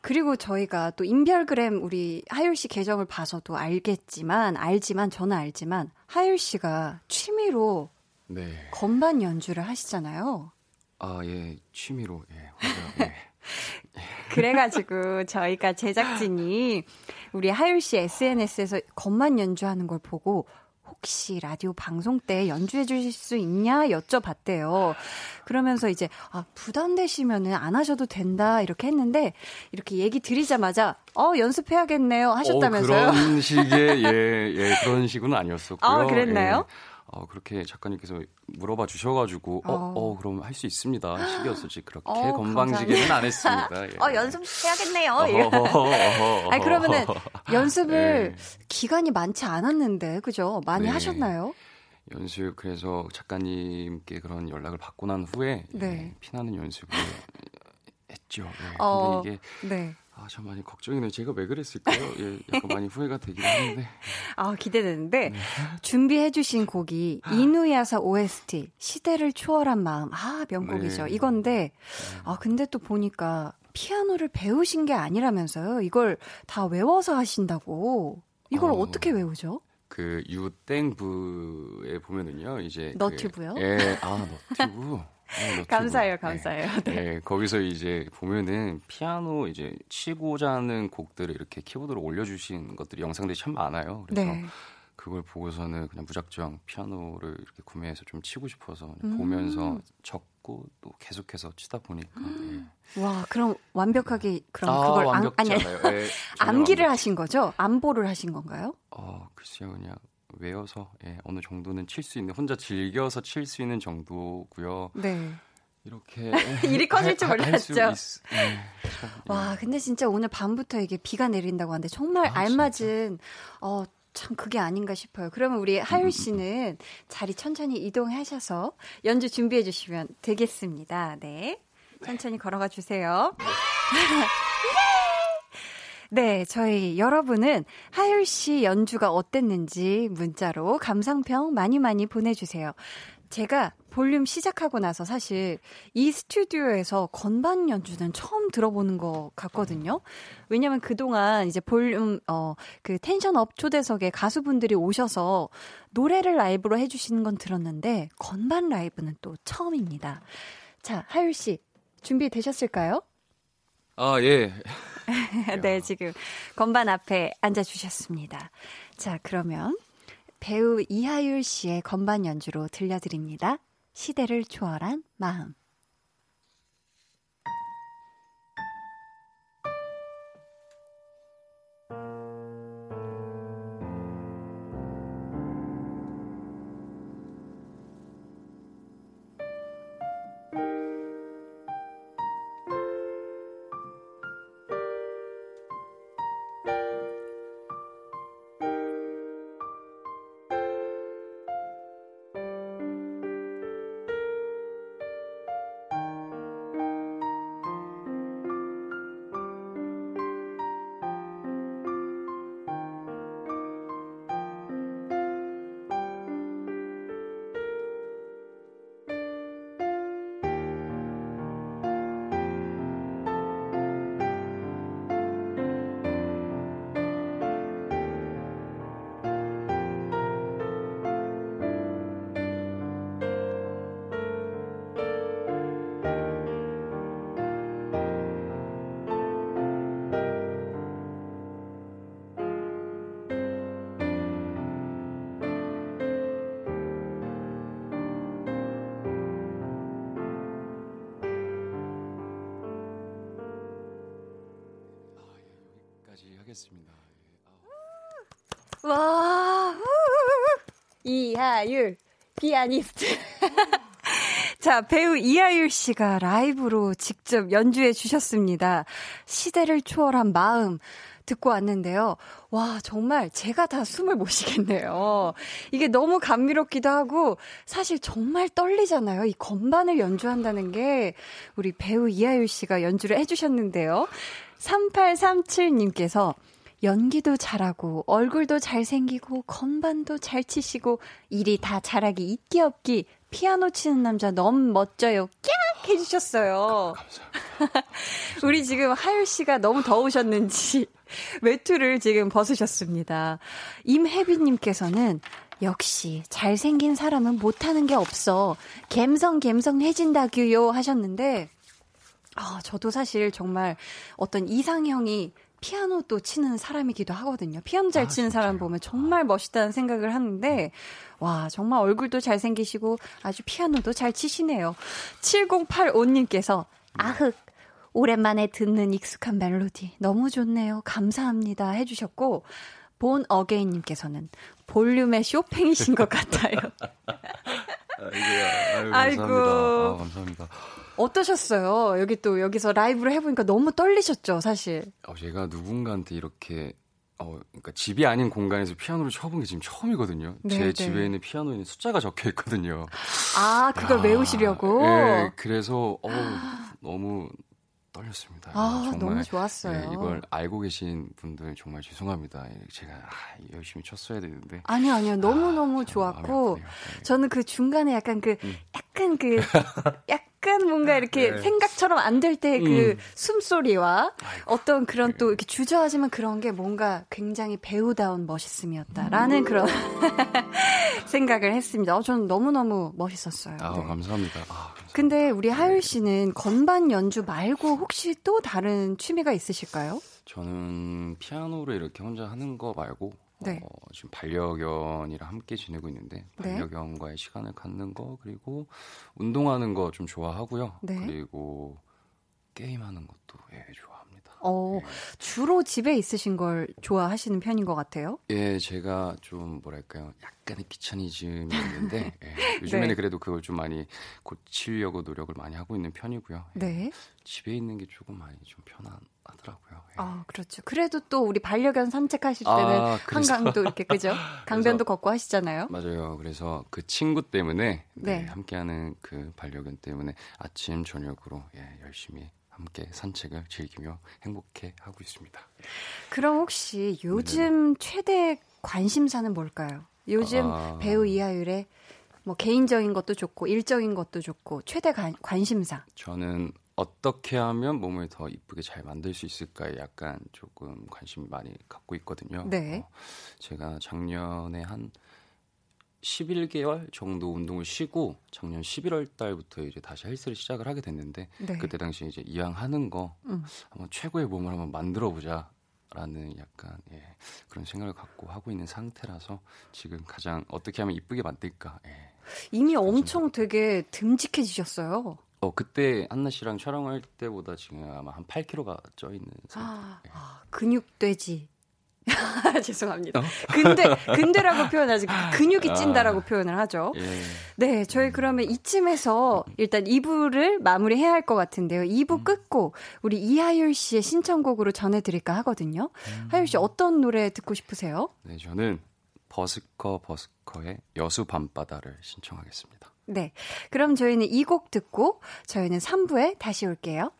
S1: 그리고 저희가 또 인별그램 우리 하율 씨 계정을 봐서도 알겠지만 알지만 저는 알지만 하율 씨가 취미로 네. 건반 연주를 하시잖아요.
S4: 아 예 취미로 예 예.
S1: 그래가지고 저희가 제작진이 우리 하율 씨 SNS에서 건반 연주하는 걸 보고 혹시 라디오 방송 때 연주해 주실 수 있냐 여쭤봤대요. 그러면서 이제 아, 부담되시면은 안 하셔도 된다 이렇게 했는데 이렇게 얘기 드리자마자 어 연습해야겠네요 하셨다면서요.
S4: 어, 그런 식의 예, 예 그런 식은 아니었었고요.
S1: 아, 그랬나요?
S4: 예. 어, 그렇게 작가님께서 물어봐 주셔가지고, 어, 어, 어 그럼 할 수 있습니다. 시기였었지. 그렇게 어, 건방지게는 안 했습니다. 예.
S1: 어, 연습 해야겠네요. 아 그러면은 연습을 네. 기간이 많지 않았는데, 그죠? 많이 네. 하셨나요?
S4: 연습, 그래서 작가님께 그런 연락을 받고 난 후에, 네. 예, 피나는 연습을 했죠. 네. 어, 근데 이게, 네. 아, 참 많이 걱정이네요. 제가 왜 그랬을까요? 예, 약간 많이 후회가 되긴 하는데.
S1: 아, 기대되는데, 네. 준비해주신 곡이 이누야사 OST, 시대를 초월한 마음. 아, 명곡이죠. 네. 이건데, 네. 아, 근데 또 보니까 피아노를 배우신 게 아니라면서요? 이걸 다 외워서 하신다고. 이걸 어, 떻게 외우죠?
S4: 그 유땡부에 보면은요, 이제.
S1: 그 너튜브요?
S4: 그, 예, 아, 너튜브.
S1: 어, 감사해요, 감사해요.
S4: 네. 네. 네. 거기서 이제 보면은 피아노 이제 치고자 하는 곡들을 이렇게 키보드로 올려주신 것들이 영상들이 참 많아요. 그래서 네. 그걸 보고서는 그냥 무작정 피아노를 이렇게 구매해서 좀 치고 싶어서 음. 보면서 적 고 또 계속해서 치다 보니까. 음.
S1: 예. 와, 그럼 완벽하게 그럼
S4: 아,
S1: 그걸
S4: 안, 아니 예,
S1: 암기를 완벽... 하신 거죠? 암보를 하신 건가요?
S4: 어, 글쎄요, 그냥 외워서 예, 어느 정도는 칠 수 있는 혼자 즐겨서 칠 수 있는 정도고요. 네. 이렇게
S1: 일이 커질 줄 몰랐죠. 네, 예. 와, 근데 진짜 오늘 밤부터 이게 비가 내린다고 하는데 정말 아, 알맞은 어, 참 그게 아닌가 싶어요. 그러면 우리 하율 씨는 자리 천천히 이동하셔서 연주 준비해 주시면 되겠습니다. 네. 천천히 걸어가 주세요. 네, 저희 여러분은 하율 씨 연주가 어땠는지 문자로 감상평 많이 많이 보내주세요. 제가 볼륨 시작하고 나서 사실 이 스튜디오에서 건반 연주는 처음 들어보는 것 같거든요. 왜냐면 그동안 이제 볼륨, 어, 그 tension up 초대석에 가수분들이 오셔서 노래를 라이브로 해주시는 건 들었는데 건반 라이브는 또 처음입니다. 자, 하율 씨, 준비되셨을까요?
S4: 아, 예.
S1: 네, 지금 건반 앞에 앉아주셨습니다. 자, 그러면 배우 이하율 씨의 건반 연주로 들려드립니다. 시대를 초월한 마음. 이하율, 피아니스트. 자, 배우 이하율 씨가 라이브로 직접 연주해 주셨습니다. 시대를 초월한 마음 듣고 왔는데요. 와, 정말 제가 다 숨을 못 쉬겠네요. 이게 너무 감미롭기도 하고, 사실 정말 떨리잖아요. 이 건반을 연주한다는 게, 우리 배우 이하율 씨가 연주를 해주셨는데요. 3837님께서 연기도 잘하고 얼굴도 잘생기고 건반도 잘 치시고 일이 다 잘하기 있기 없기 피아노 치는 남자 너무 멋져요. 깍 해주셨어요. 우리 지금 하율 씨가 너무 더우셨는지 외투를 지금 벗으셨습니다. 임혜빈님께서는 역시 잘생긴 사람은 못하는 게 없어. 갬성 갬성 해진다규요 하셨는데 아, 저도 사실 정말 어떤 이상형이 피아노도 치는 사람이기도 하거든요. 피아노 잘 아, 치는 진짜요? 사람 보면 정말 멋있다는 생각을 하는데, 와, 정말 얼굴도 잘생기시고 아주 피아노도 잘 치시네요. 7085님께서, 아흑, 오랜만에 듣는 익숙한 멜로디. 너무 좋네요. 감사합니다. 해주셨고, 본 어게인님께서는 볼륨의 쇼팽이신 것 같아요.
S4: 아이고, 아이고, 감사합니다. 아, 감사합니다.
S1: 어떠셨어요? 여기 또 여기서 라이브를 해보니까 너무 떨리셨죠, 사실.
S4: 어, 제가 누군가한테 이렇게 어, 그러니까 집이 아닌 공간에서 피아노를 쳐본 게 지금 처음이거든요. 네, 제 네. 집에 있는 피아노에는 숫자가 적혀 있거든요.
S1: 아, 그걸 아, 외우시려고?
S4: 네, 그래서 어, 너무 떨렸습니다.
S1: 아, 정말, 너무 좋았어요.
S4: 네, 이걸 알고 계신 분들 정말 죄송합니다. 제가 아, 열심히 쳤어야 되는데.
S1: 아니요, 아니요. 너무너무 아, 좋았고, 저는 그 중간에 약간 그, 음. 약간 그, 약 간 뭔가 이렇게 네. 생각처럼 안 될 때그 음. 숨소리와 아이고, 어떤 그런 또 이렇게 주저하지만 그런 게 뭔가 굉장히 배우다운 멋있음이었다라는 음. 그런 생각을 했습니다. 어, 저는 너무너무 멋있었어요.
S4: 아, 네. 감사합니다. 아, 감사합니다.
S1: 근데 우리 하율 씨는 건반 연주 말고 혹시 또 다른 취미가 있으실까요?
S4: 저는 피아노를 이렇게 혼자 하는 거 말고 네. 어, 지금 반려견이랑 함께 지내고 있는데 네. 반려견과의 네. 시간을 갖는 거 그리고 운동하는 거 좀 좋아하고요. 네. 그리고 게임하는 것도 예, 좋아합니다.
S1: 어, 예. 주로 집에 있으신 걸 좋아하시는 편인 것 같아요?
S4: 예, 제가 좀 뭐랄까요, 약간의 귀차니즘이 있는데 예, 요즘에는 네. 그래도 그걸 좀 많이 고치려고 노력을 많이 하고 있는 편이고요. 예, 네. 집에 있는 게 조금 많이 좀 편 하더라고요. 예.
S1: 아, 그렇죠. 그래도 또 우리 반려견 산책하실 때는 아, 한강도 이렇게 그죠? 강변도 걷고 하시잖아요.
S4: 맞아요. 그래서 그 친구 때문에 네, 네. 함께하는 그 반려견 때문에 아침 저녁으로 예, 열심히 함께 산책을 즐기며 행복해 하고 있습니다.
S1: 그럼 혹시 요즘 네 최대 관심사는 뭘까요? 요즘 아... 배우 이하율의 뭐 개인적인 것도 좋고 일적인 것도 좋고 최대 관, 관심사.
S4: 저는 어떻게 하면 몸을 더 이쁘게 잘 만들 수 있을까에 약간 조금 관심 많이 갖고 있거든요.
S1: 네. 어,
S4: 제가 작년에 한 11개월 정도 운동을 쉬고 작년 11월 달부터 이제 다시 헬스를 시작을 하게 됐는데 네. 그때 당시 이제 이왕 하는 거 음. 한번 최고의 몸을 한번 만들어 보자. 라는 약간 예, 그런 생각을 갖고 하고 있는 상태라서 지금 가장 어떻게 하면 이쁘게 만들까 예.
S1: 이미 엄청 되게 듬직해지셨어요.
S4: 어 그때 한나 씨랑 촬영할 때보다 지금 아마 한 8kg가 쪄 있는 상태. 아,
S1: 예. 아 근육돼지. 죄송합니다. 어? 근데 근데라고 표현하지 근육이 아. 찐다라고 아, 표현을 하죠. 예. 네, 저희 그러면 이쯤에서 일단 2부를 마무리해야 할 것 같은데요. 2부 음. 끝고 우리 이하율 씨의 신청곡으로 전해드릴까 하거든요. 음. 하율 씨 어떤 노래 듣고 싶으세요?
S4: 네, 저는 버스커 버스커의 여수 밤바다를 신청하겠습니다.
S1: 네, 그럼 저희는 이 곡 듣고 저희는 3부에 다시 올게요.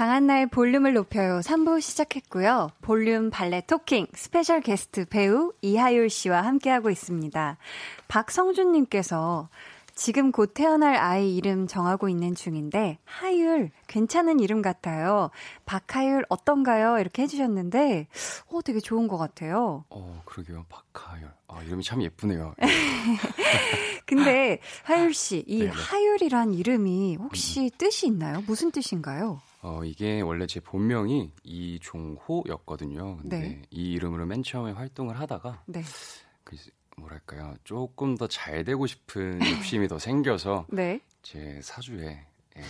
S1: 강한나의 볼륨을 높여요 3부 시작했고요. 볼륨 valet talking 스페셜 게스트 배우 이하율 씨와 함께하고 있습니다. 박성준 님께서 지금 곧 태어날 아이 이름 정하고 있는 중인데 하율 괜찮은 이름 같아요. 박하율 어떤가요? 이렇게 해주셨는데 어 되게 좋은 것 같아요.
S4: 어 그러게요 박하율. 아 이름이 참 예쁘네요.
S1: 근데 하율 씨이 네, 네. 하율이란 이름이 혹시 음. 뜻이 있나요? 무슨 뜻인가요?
S4: 어, 이게 원래 제 본명이 이종호였거든요. 근데 네. 이 이름으로 맨 처음에 활동을 하다가 네. 그 뭐랄까요 조금 더 잘 되고 싶은 욕심이 더 생겨서 네. 제 사주에 예,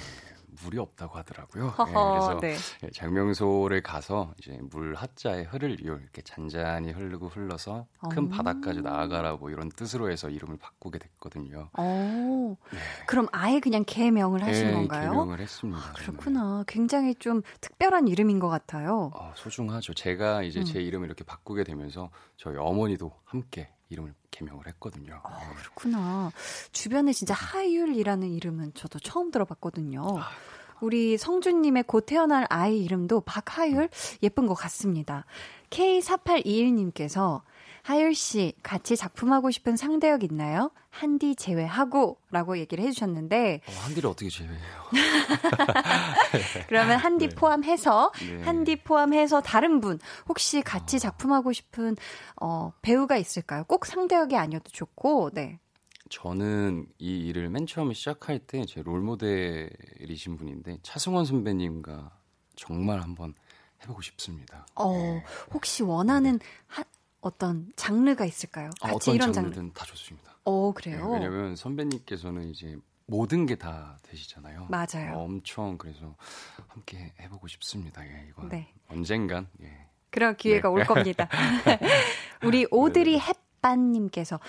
S4: 물이 없다고 하더라고요. 허허, 네, 그래서 네. 장명소를 가서 이제 물 하자에 흐를 이유 이렇게 잔잔히 흐르고 흘러서 큰 오. 바다까지 나아가라 뭐 이런 뜻으로 해서 이름을 바꾸게 됐거든요.
S1: 오. 네. 그럼 아예 그냥 개명을 하신 네, 건가요?
S4: 개명을 했습니다.
S1: 아, 그렇구나. 굉장히 좀 특별한 이름인 것 같아요.
S4: 아, 소중하죠. 제가 이제 음. 제 이름을 이렇게 바꾸게 되면서 저희 어머니도 함께 이름을 개명을 했거든요.
S1: 아, 네. 그렇구나. 주변에 진짜 하율이라는 이름은 저도 처음 들어봤거든요. 아, 우리 성준님의 곧 태어날 아이 이름도 박하율 예쁜 것 같습니다. K4821님께서 하율 씨 같이 작품하고 싶은 상대역 있나요? 한디 제외하고 라고 얘기를 해주셨는데
S4: 어, 한디를 어떻게 제외해요?
S1: 그러면 한디 네. 포함해서 네. 한디 포함해서 다른 분 혹시 같이 어. 작품하고 싶은 어, 배우가 있을까요? 꼭 상대역이 아니어도 좋고 네.
S4: 저는 이 일을 맨 처음에 시작할 때 제 롤모델이신 분인데 차승원 선배님과 정말 한번 해보고 싶습니다.
S1: 어, 네. 혹시 원하는 네. 하, 어떤 장르가 있을까요?
S4: 아, 어떤 이런 장르든 장르. 다 좋습니다.
S1: 어, 그래요?
S4: 네, 왜냐면 선배님께서는 이제 모든 게 다 되시잖아요.
S1: 맞아요.
S4: 엄청 그래서 함께 해보고 싶습니다. 예, 이건 네. 언젠간 예.
S1: 그런 기회가 네. 올 겁니다. 우리 오드리 네. 햇반님께서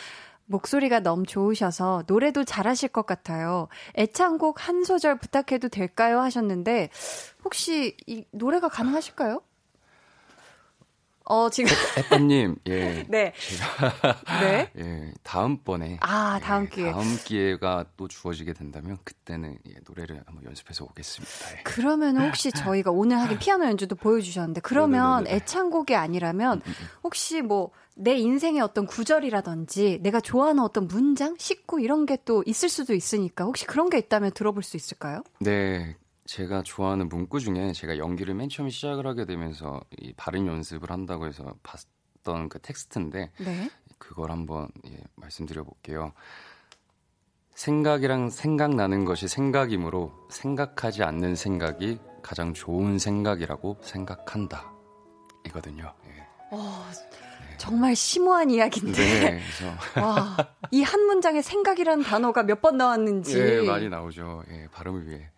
S1: 목소리가 너무 좋으셔서 노래도 잘하실 것 같아요. 애창곡 한 소절 부탁해도 될까요? 하셨는데 혹시 이 노래가 가능하실까요? 어, 지금.
S4: 에빠님, 예. 네. 제가. 네. 예, 다음번에.
S1: 아, 다음 예, 기회.
S4: 다음 기회가 또 주어지게 된다면, 그때는 예, 노래를 한번 연습해서 오겠습니다. 예.
S1: 그러면 혹시 저희가 오늘 하긴 피아노 연주도 보여주셨는데, 그러면 네네네. 애창곡이 아니라면, 음, 음, 음. 혹시 뭐, 내 인생의 어떤 구절이라든지, 내가 좋아하는 어떤 문장, 식구, 이런 게 또 있을 수도 있으니까, 혹시 그런 게 있다면 들어볼 수 있을까요?
S4: 네. 제가 좋아하는 문구 중에 제가 연기를 맨 처음에 시작을 하게 되면서 이 발음 연습을 한다고 해서 봤던 그 텍스트인데 네. 그걸 한번 예, 말씀드려 볼게요. 생각이랑 생각나는 것이 생각이므로 생각하지 않는 생각이 가장 좋은 생각이라고 생각한다. 이거든요. 예.
S1: 어, 정말 심오한 이야기인데. 네, 그래서. 와, 이 한 문장에 생각이라는 단어가 몇 번 나왔는지.
S4: 예, 많이 나오죠. 예, 발음을 위해.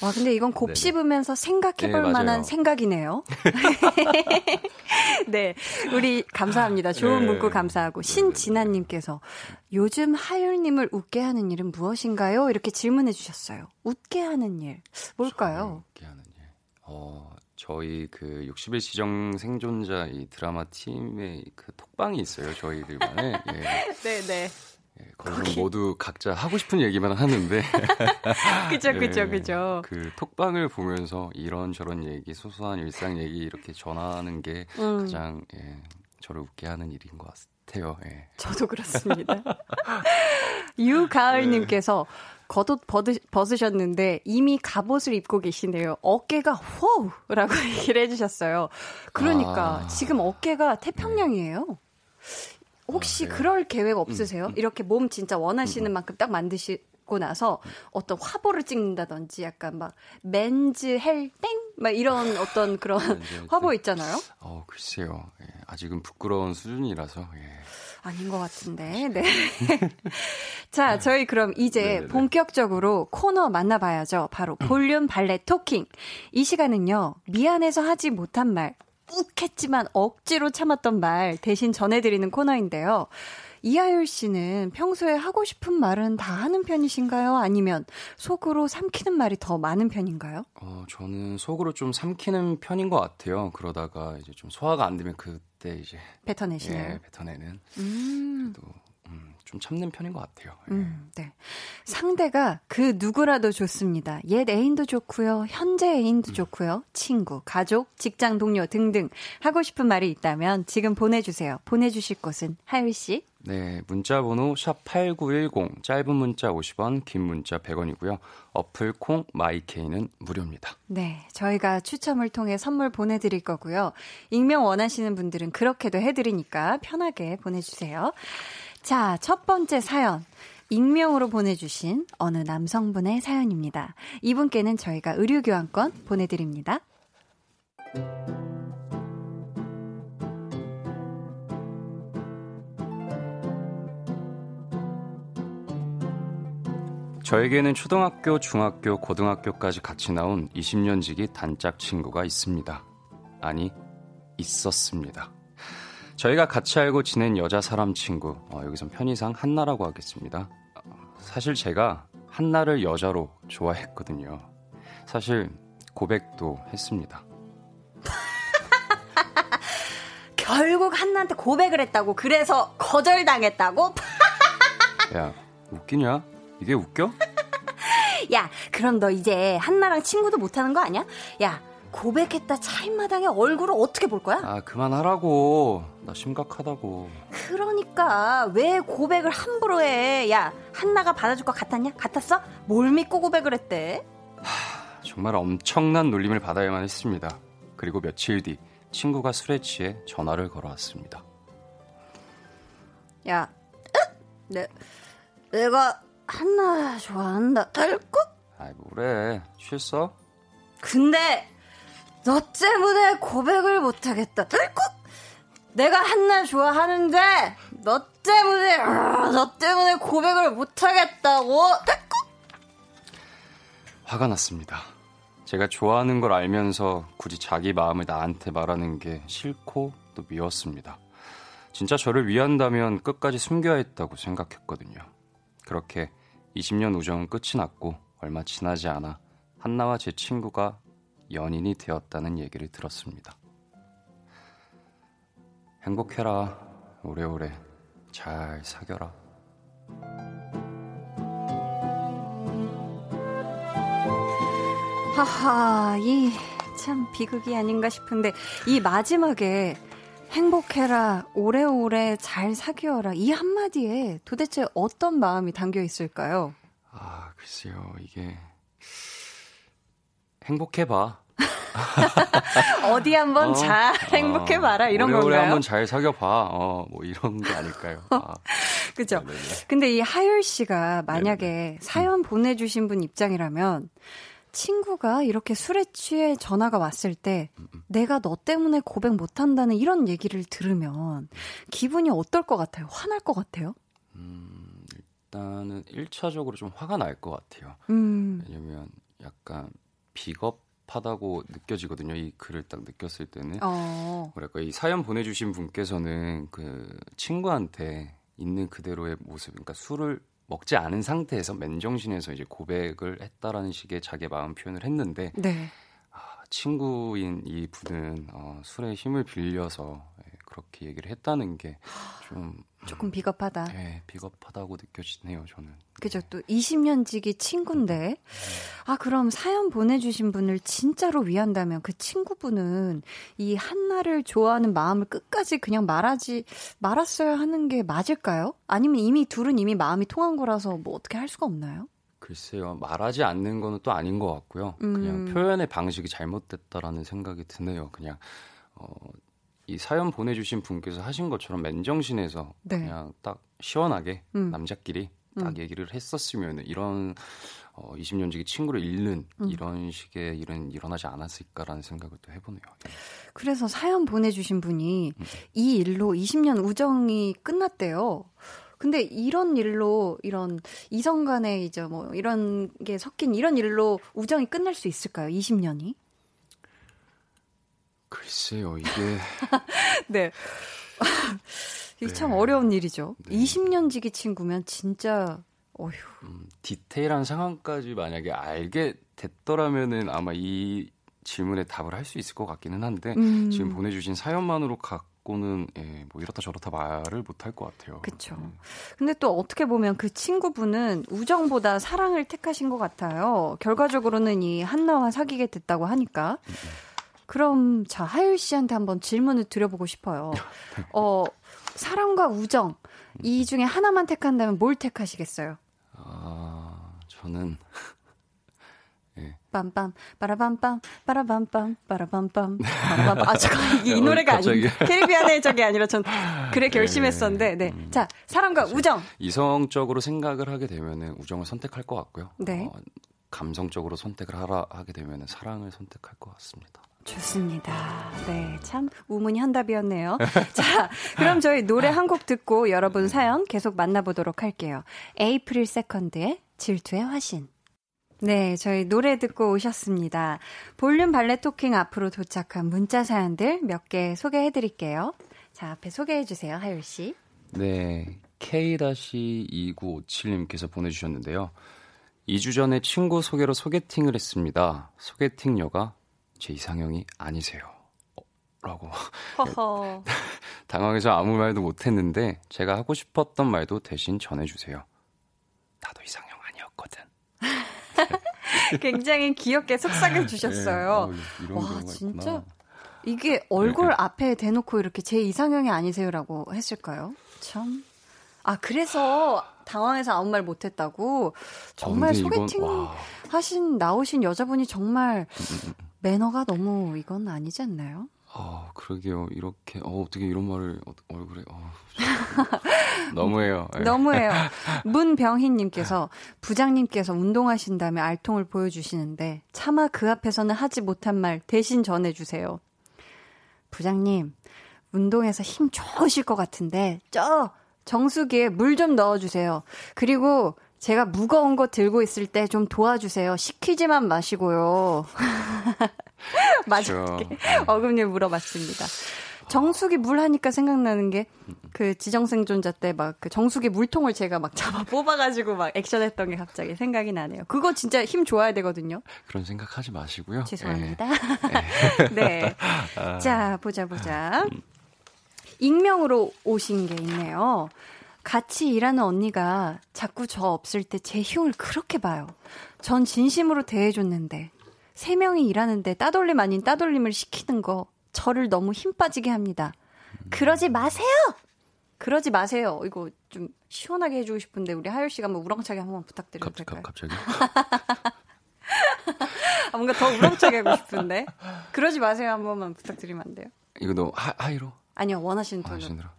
S4: 예.
S1: 와, 근데 이건 곱씹으면서 생각해 볼 네, 만한 생각이네요. 네. 우리 감사합니다. 좋은 네. 문구 감사하고. 신진아님께서 요즘 하율님을 웃게 하는 일은 무엇인가요? 이렇게 질문해 주셨어요. 웃게 하는 일. 뭘까요? 웃게 하는 일.
S4: 어, 저희 그 60일 지정 생존자 이 드라마 팀의 그 톡방이 있어요. 저희들만의. 예.
S1: 네, 네.
S4: 예, 거기서 거기... 모두 각자 하고 싶은 얘기만 하는데.
S1: 그죠, 그죠, 예, 그죠.
S4: 그 톡방을 보면서 이런저런 얘기, 소소한 일상 얘기 이렇게 전하는 게 음. 가장 예, 저를 웃게 하는 일인 것 같아요. 예.
S1: 저도 그렇습니다. 유가을님께서 네. 겉옷 벗으 셨는데 이미 갑옷을 입고 계시네요. 어깨가 호우라고 얘기를 해주셨어요. 그러니까 아. 지금 어깨가 태평양이에요. 혹시 아, 네. 그럴 계획 없으세요? 음, 음. 이렇게 몸 진짜 원하시는 음. 만큼 딱 만드시 고 나서 어떤 화보를 찍는다든지 약간 막 Men's Heal 땡? 막 이런 어떤 그런 네, 화보 있잖아요.
S4: 어, 글쎄요. 예, 아직은 부끄러운 수준이라서. 예.
S1: 아닌 것 같은데. 네. 자, 저희 그럼 이제 네네네. 본격적으로 코너 만나봐야죠. 바로 볼륨 valet talking. 이 시간은요, 미안해서 하지 못한 말, 욱했지만 억지로 참았던 말 대신 전해드리는 코너인데요. 이하율 씨는 평소에 하고 싶은 말은 다 하는 편이신가요? 아니면 속으로 삼키는 말이 더 많은 편인가요?
S4: 어, 저는 속으로 좀 삼키는 편인 것 같아요. 그러다가 이제 좀 소화가 안 되면 그때 이제
S1: 뱉어내시나요?
S4: 예, 뱉어내는. 음. 그래도 음, 좀 참는 편인 것 같아요.
S1: 예. 음, 네. 상대가 그 누구라도 좋습니다. 옛 애인도 좋고요. 현재 애인도 음. 좋고요. 친구, 가족, 직장 동료 등등 하고 싶은 말이 있다면 지금 보내주세요. 보내주실 곳은 하율 씨.
S4: 네, 문자 번호 샵8910 짧은 문자 50원, 긴 문자 100원이고요. 어플 콩 마이케이는 무료입니다.
S1: 네, 저희가 추첨을 통해 선물 보내 드릴 거고요. 익명 원하시는 분들은 그렇게도 해 드리니까 편하게 보내 주세요. 자, 첫 번째 사연. 익명으로 보내주신 어느 남성분의 사연입니다. 이분께는 저희가 의류교환권 보내드립니다.
S4: 저에게는 초등학교, 중학교, 고등학교까지 같이 나온 20년 지기 단짝 친구가 있습니다. 아니, 있었습니다. 저희가 같이 알고 지낸 여자 사람 친구, 어, 여기선 편의상 한나라고 하겠습니다. 사실 제가 한나를 여자로 좋아했거든요. 사실 고백도 했습니다.
S1: 결국 한나한테 고백을 했다고 그래서 거절당했다고?
S4: 야 웃기냐? 이게 웃겨?
S1: 야, 그럼 너 이제 한나랑 친구도 못하는 거 아니야? 야, 고백했다 차인마당에 얼굴을 어떻게 볼 거야?
S4: 아, 그만하라고. 나 심각하다고.
S1: 그러니까 왜 고백을 함부로 해? 야, 한나가 받아줄 것 같았냐? 같았어? 뭘 믿고 고백을 했대?
S4: 하, 정말 엄청난 놀림을 받아야만 했습니다. 그리고 며칠 뒤 친구가 술에 취해 전화를 걸어왔습니다.
S1: 야, 내, 내가 한나 좋아한다. 딸꾹?
S4: 아이 뭐래 취했어?
S1: 근데 너 때문에 고백을 못하겠다. 딸꾹? 내가 한나 좋아하는데 너 때문에 너 때문에 고백을 못하겠다고. 딸꾹?
S4: 화가 났습니다. 제가 좋아하는 걸 알면서 굳이 자기 마음을 나한테 말하는 게 싫고 또 미웠습니다. 진짜 저를 위한다면 끝까지 숨겨야 했다고 생각했거든요. 그렇게 20년 우정은 끝이 났고 얼마 지나지 않아 한나와 제 친구가 연인이 되었다는 얘기를 들었습니다. 행복해라. 오래오래 잘 사겨라.
S1: 하하, 이 참 비극이 아닌가 싶은데 이 마지막에 행복해라, 오래오래 잘 사귀어라. 이 한마디에 도대체 어떤 마음이 담겨 있을까요?
S4: 아, 글쎄요. 이게 행복해봐.
S1: 어디 한번 어, 잘 행복해 봐라 어, 이런 건가요?
S4: 한번 잘 사귀어 봐. 어, 뭐 이런 게 아닐까요? 아.
S1: 그죠? 근데 이 하율 씨가 만약에 네네. 사연 보내 주신 분 입장이라면 친구가 이렇게 술에 취해 전화가 왔을 때 음, 음. 내가 너 때문에 고백 못 한다는 이런 얘기를 들으면 기분이 어떨 것 같아요? 화날 것 같아요?
S4: 음, 일단은 1차적으로 좀 화가 날 것 같아요. 음. 왜냐면 약간 비겁하다고 느껴지거든요. 이 글을 딱 느꼈을 때는. 어. 뭐랄까, 이 사연 보내주신 분께서는 그 친구한테 있는 그대로의 모습, 그러니까 술을 먹지 않은 상태에서 맨정신에서 이제 고백을 했다라는 식의 자기의 마음 표현을 했는데 네. 아, 친구인 이 분은 어, 술의 힘을 빌려서 예, 그렇게 얘기를 했다는 게 좀
S1: 조금 비겁하다.
S4: 네, 비겁하다고 느껴지네요, 저는.
S1: 그죠. 또 20년 지기 친구인데. 아, 그럼 사연 보내주신 분을 진짜로 위한다면 그 친구분은 이 한나를 좋아하는 마음을 끝까지 그냥 말하지, 말았어야 하는 게 맞을까요? 아니면 이미 둘은 이미 마음이 통한 거라서 뭐 어떻게 할 수가 없나요?
S4: 글쎄요, 말하지 않는 거는 또 아닌 것 같고요. 음. 그냥 표현의 방식이 잘못됐다라는 생각이 드네요. 그냥, 어, 이 사연 보내주신 분께서 하신 것처럼 맨정신에서 네. 그냥 딱 시원하게 음. 남자끼리 딱 음. 얘기를 했었으면 이런 어, 20년지기 친구를 잃는 음. 이런 식의 일은 일어나지 않았을까라는 생각을 또 해보네요. 네.
S1: 그래서 사연 보내주신 분이 음. 이 일로 20년 우정이 끝났대요. 근데 이런 일로 이런 이성 간의 이제 뭐 이런 게 섞인 이런 일로 우정이 끝날 수 있을까요? 20년이?
S4: 글쎄요, 이게.
S1: 네. 이게 네. 참 어려운 일이죠. 네. 20년 지기 친구면 진짜, 어휴. 음,
S4: 디테일한 상황까지 만약에 알게 됐더라면은 아마 이 질문에 답을 할 수 있을 것 같기는 한데, 음. 지금 보내주신 사연만으로 갖고는, 예, 뭐 이렇다 저렇다 말을 못 할 것 같아요.
S1: 그쵸. 음. 근데 또 어떻게 보면 그 친구분은 우정보다 사랑을 택하신 것 같아요. 결과적으로는 이 한나와 사귀게 됐다고 하니까. 음. 음. 그럼 자 하율 씨한테 한번 질문을 드려보고 싶어요. 어 사랑과 우정 이 중에 하나만 택한다면 뭘 택하시겠어요?
S4: 아 저는
S1: 예. 빰빰 빠라밤빰 빠라밤빰 빠라밤빰 빠라밤 아 잠깐 이게 이 노래가 아니 캐리비안의 적이 아니라 전 그래 결심했었는데 네. 음. 자 사랑과 우정
S4: 이성적으로 생각을 하게 되면은 우정을 선택할 것 같고요. 네. 어, 감성적으로 선택을 하라 하게 되면은 사랑을 선택할 것 같습니다.
S1: 좋습니다. 네, 참 우문에 현답이었네요. 자, 그럼 저희 노래 한 곡 듣고 여러분 사연 계속 만나보도록 할게요. April Second의 질투의 화신. 네, 저희 노래 듣고 오셨습니다. 볼륨 valet talking 앞으로 도착한 문자 사연들 몇 개 소개해 드릴게요. 자, 앞에 소개해 주세요, 하율 씨.
S4: 네, K-2957님께서 보내주셨는데요. 2주 전에 친구 소개로 소개팅을 했습니다. 소개팅녀가 제 이상형이 아니세요. 어, 라고. 당황해서 아무 말도 못했는데 제가 하고 싶었던 말도 대신 전해주세요. 나도 이상형 아니었거든.
S1: 굉장히 귀엽게 속삭여 주셨어요. 네, 어, 와, 진짜. 이게 얼굴 네. 앞에 대놓고 이렇게 제 이상형이 아니세요라고 했을까요? 참. 아, 그래서 당황해서 아무 말 못했다고. 정말 어, 소개팅 이건, 하신, 나오신 여자분이 정말 음, 음, 음. 매너가 너무 이건 아니지 않나요?
S4: 아, 그러게요. 이렇게, 어, 어떻게 이런 말을 어, 얼굴에, 어, 너무해요.
S1: 네. 너무해요. 문병희 님께서 부장님께서 운동하신 다음에 알통을 보여 주시는데 차마 그 앞에서는 하지 못한 말 대신 전해 주세요. 부장님, 운동해서 힘 좋으실 것 같은데, 저 정수기에 물 좀 넣어 주세요. 그리고 제가 무거운 거 들고 있을 때 좀 도와주세요. 시키지만 마시고요. 맞아. 네. 어금니 물어봤습니다. 정수기 물 하니까 생각나는 게 그 지정생존자 때 막 그 정수기 물통을 제가 막 잡아 뽑아가지고 막 액션했던 게 갑자기 생각이 나네요. 그거 진짜 힘 좋아야 되거든요.
S4: 그런 생각하지 마시고요.
S1: 죄송합니다. 네. 네. 아. 자 보자 보자. 익명으로 오신 게 있네요. 같이 일하는 언니가 자꾸 저 없을 때 제 흉을 그렇게 봐요. 전 진심으로 대해줬는데 세 명이 일하는데 따돌림 아닌 따돌림을 시키는 거 저를 너무 힘 빠지게 합니다. 그러지 마세요. 그러지 마세요. 이거 좀 시원하게 해주고 싶은데 우리 하율 씨가 한번 우렁차게 한번 부탁드려도 될까요?
S4: 갑자기?
S1: 아, 뭔가 더 우렁차게 하고 싶은데 그러지 마세요 한 번만 부탁드리면 안 돼요?
S4: 이거 너 하, 하이로?
S1: 아니요 원하시는 톤으로.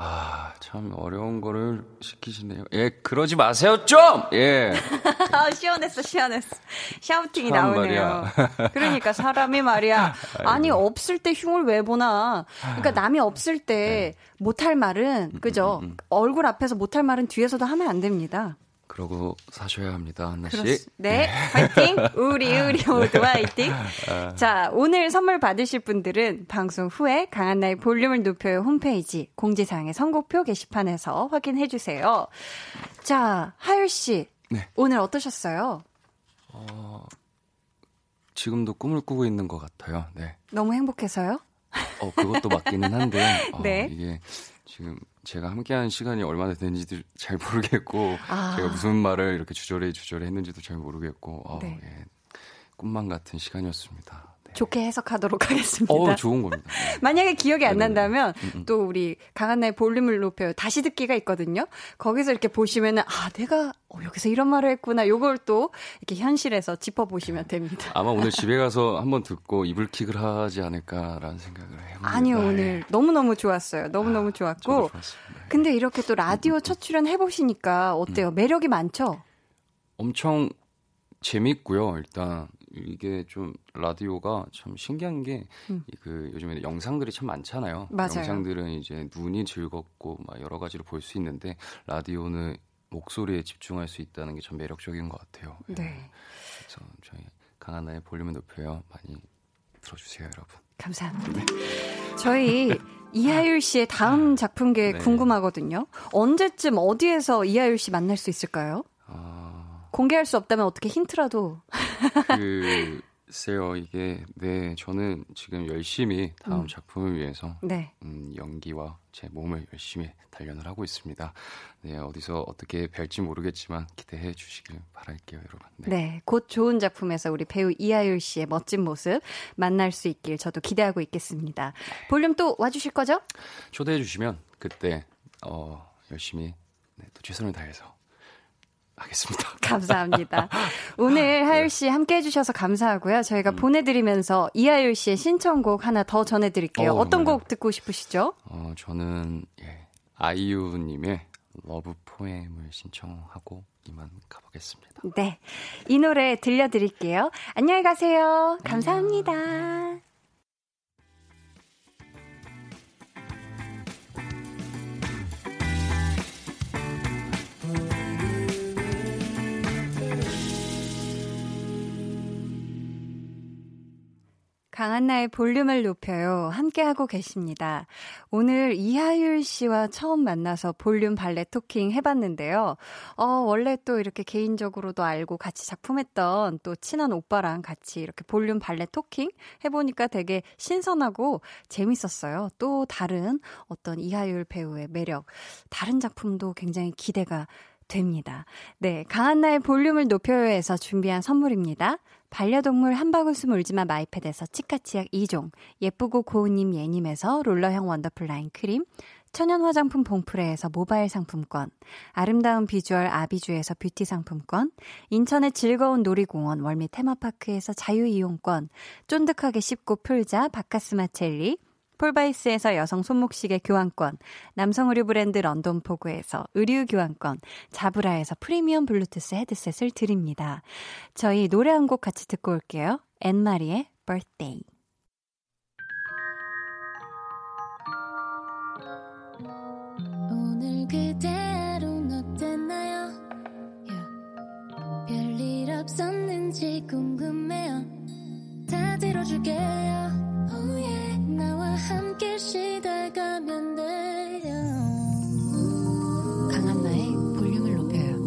S4: 아, 참 어려운 거를 시키시네요. 예, 그러지 마세요, 좀! 예.
S1: 아, 시원했어, 시원했어. 샤우팅이 나오네요. 그러니까 사람이 말이야. 아니, 없을 때 흉을 왜 보나. 그러니까 남이 없을 때 네. 못할 말은, 그죠? 음, 음, 음. 얼굴 앞에서 못할 말은 뒤에서도 하면 안 됩니다.
S4: 그러고 사셔야 합니다, 한나 씨. 그렇...
S1: 네, 화이팅! 우리, 우리 모두 화이팅! 아. 자, 오늘 선물 받으실 분들은 방송 후에 강한나의 볼륨을 높여요 홈페이지 공지사항의 선곡표 게시판에서 확인해 주세요. 자, 하율 씨. 네. 오늘 어떠셨어요? 어,
S4: 지금도 꿈을 꾸고 있는 것 같아요, 네.
S1: 너무 행복해서요?
S4: 어, 그것도 맞기는 한데, 어, 네. 이게 지금 제가 함께한 시간이 얼마나 됐는지도 잘 모르겠고 아. 제가 무슨 말을 이렇게 주저리 주저리 했는지도 잘 모르겠고 어, 네. 예, 꿈만 같은 시간이었습니다.
S1: 좋게 해석하도록 하겠습니다.
S4: 어, 좋은 겁니다. 네.
S1: 만약에 기억이 안 난다면 음, 음. 또 우리 강한나의 볼륨을 높여요. 다시 듣기가 있거든요. 거기서 이렇게 보시면은 아 내가 어, 여기서 이런 말을 했구나. 요걸 또 이렇게 현실에서 짚어 보시면 됩니다.
S4: 아마 오늘 집에 가서 한번 듣고 이불킥을 하지 않을까라는 생각을 해요.
S1: 아니요 오늘 너무 너무 좋았어요. 너무 너무 아, 좋았고. 근데 이렇게 또 라디오 첫 출연 해보시니까 어때요? 음. 매력이 많죠?
S4: 엄청 재밌고요. 일단 이게 좀 라디오가 참 신기한 게그 음. 그 요즘에는 영상들이 참 많잖아요.
S1: 맞아요.
S4: 영상들은 이제 눈이 즐겁고 막 여러 가지로 볼수 있는데 라디오는 목소리에 집중할 수 있다는 게 참 매력적인 것 같아요.
S1: 네. 네.
S4: 그래서 저희 강한나의 볼륨을 높여요. 많이 들어주세요, 여러분.
S1: 감사합니다. 저희 이하율 씨의 다음 작품계 네. 궁금하거든요. 언제쯤 어디에서 이하율 씨 만날 수 있을까요? 공개할 수 없다면 어떻게 힌트라도.
S4: 글쎄요, 이게, 네, 저는 지금 열심히 다음 음. 작품을 위해서. 네. 음, 연기와 제 몸을 열심히 단련을 하고 있습니다. 네, 어디서 어떻게 뵐지 모르겠지만 기대해 주시길 바랄게요, 여러분.
S1: 네. 네, 곧 좋은 작품에서 우리 배우 이하율 씨의 멋진 모습 만날 수 있길 저도 기대하고 있겠습니다. 볼륨 또 와주실 거죠?
S4: 초대해 주시면 그때, 어, 열심히 네, 또 최선을 다해서 하겠습니다.
S1: 감사합니다. 오늘 하율 씨 함께 해주셔서 감사하고요. 저희가 음. 보내드리면서 이하율 씨의 신청곡 하나 더 전해드릴게요. 어떤 곡 듣고 싶으시죠?
S4: 어, 저는 예, 아이유님의 Love Poem을 신청하고 이만 가보겠습니다.
S1: 네, 이 노래 들려드릴게요. 안녕히 가세요. 감사합니다. 안녕. 강한나의 볼륨을 높여요. 함께하고 계십니다. 오늘 이하율 씨와 처음 만나서 볼륨 발레 토킹 해봤는데요. 어, 원래 또 이렇게 개인적으로도 알고 같이 작품했던 또 친한 오빠랑 같이 이렇게 볼륨 발레 토킹 해보니까 되게 신선하고 재밌었어요. 또 다른 어떤 이하율 배우의 매력, 다른 작품도 굉장히 기대가 됩니다. 네, 강한나의 볼륨을 높여요에서 준비한 선물입니다. 반려동물 한바구스 물지마 마이패드에서 치카치약 2종, 예쁘고 고운님 예님에서 롤러형 원더풀 라인 크림, 천연 화장품 봉프레에서 모바일 상품권, 아름다운 비주얼 아비주에서 뷰티 상품권, 인천의 즐거운 놀이공원 월미 테마파크에서 자유이용권, 쫀득하게 씹고 풀자 바카스마 첼리, 폴바이스에서 여성 손목시계 교환권, 남성 의류 브랜드 런던 포구에서 의류 교환권, 자브라에서 프리미엄 블루투스 헤드셋을 드립니다. 저희 노래 한 곡 같이 듣고 올게요. 앤마리의 birthday. 오늘 그대로는 어땠나요? Yeah. 별일 없었는지 궁금해요. 다 들어줄게요. 함께 시달가면 돼요. 강한나의 볼륨을 높여요.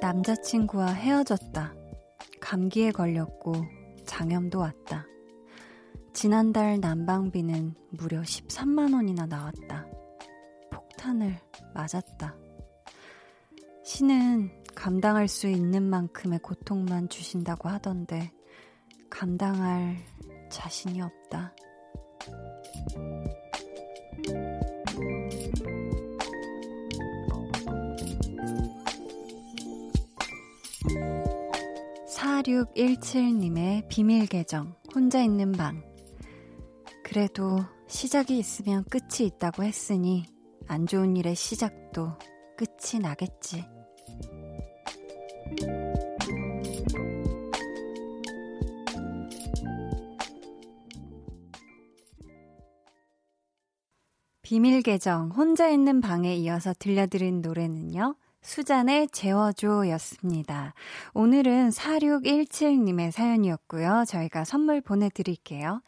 S1: 남자친구와 헤어졌다. 감기에 걸렸고 장염도 왔다. 지난달 난방비는 무려 13만원이나 나왔다. 폭탄을 맞았다. 신은 감당할 수 있는 만큼의 고통만 주신다고 하던데, 감당할 자신이 없다. 4617님의 비밀계정, 혼자 있는 방. 그래도 시작이 있으면 끝이 있다고 했으니 안 좋은 일의 시작도 끝이 나겠지. 비밀 계정 혼자 있는 방에 이어서 들려드린 노래는요. 수잔의 재워줘 였습니다. 오늘은 4617님의 사연이었고요. 저희가 선물 보내드릴게요.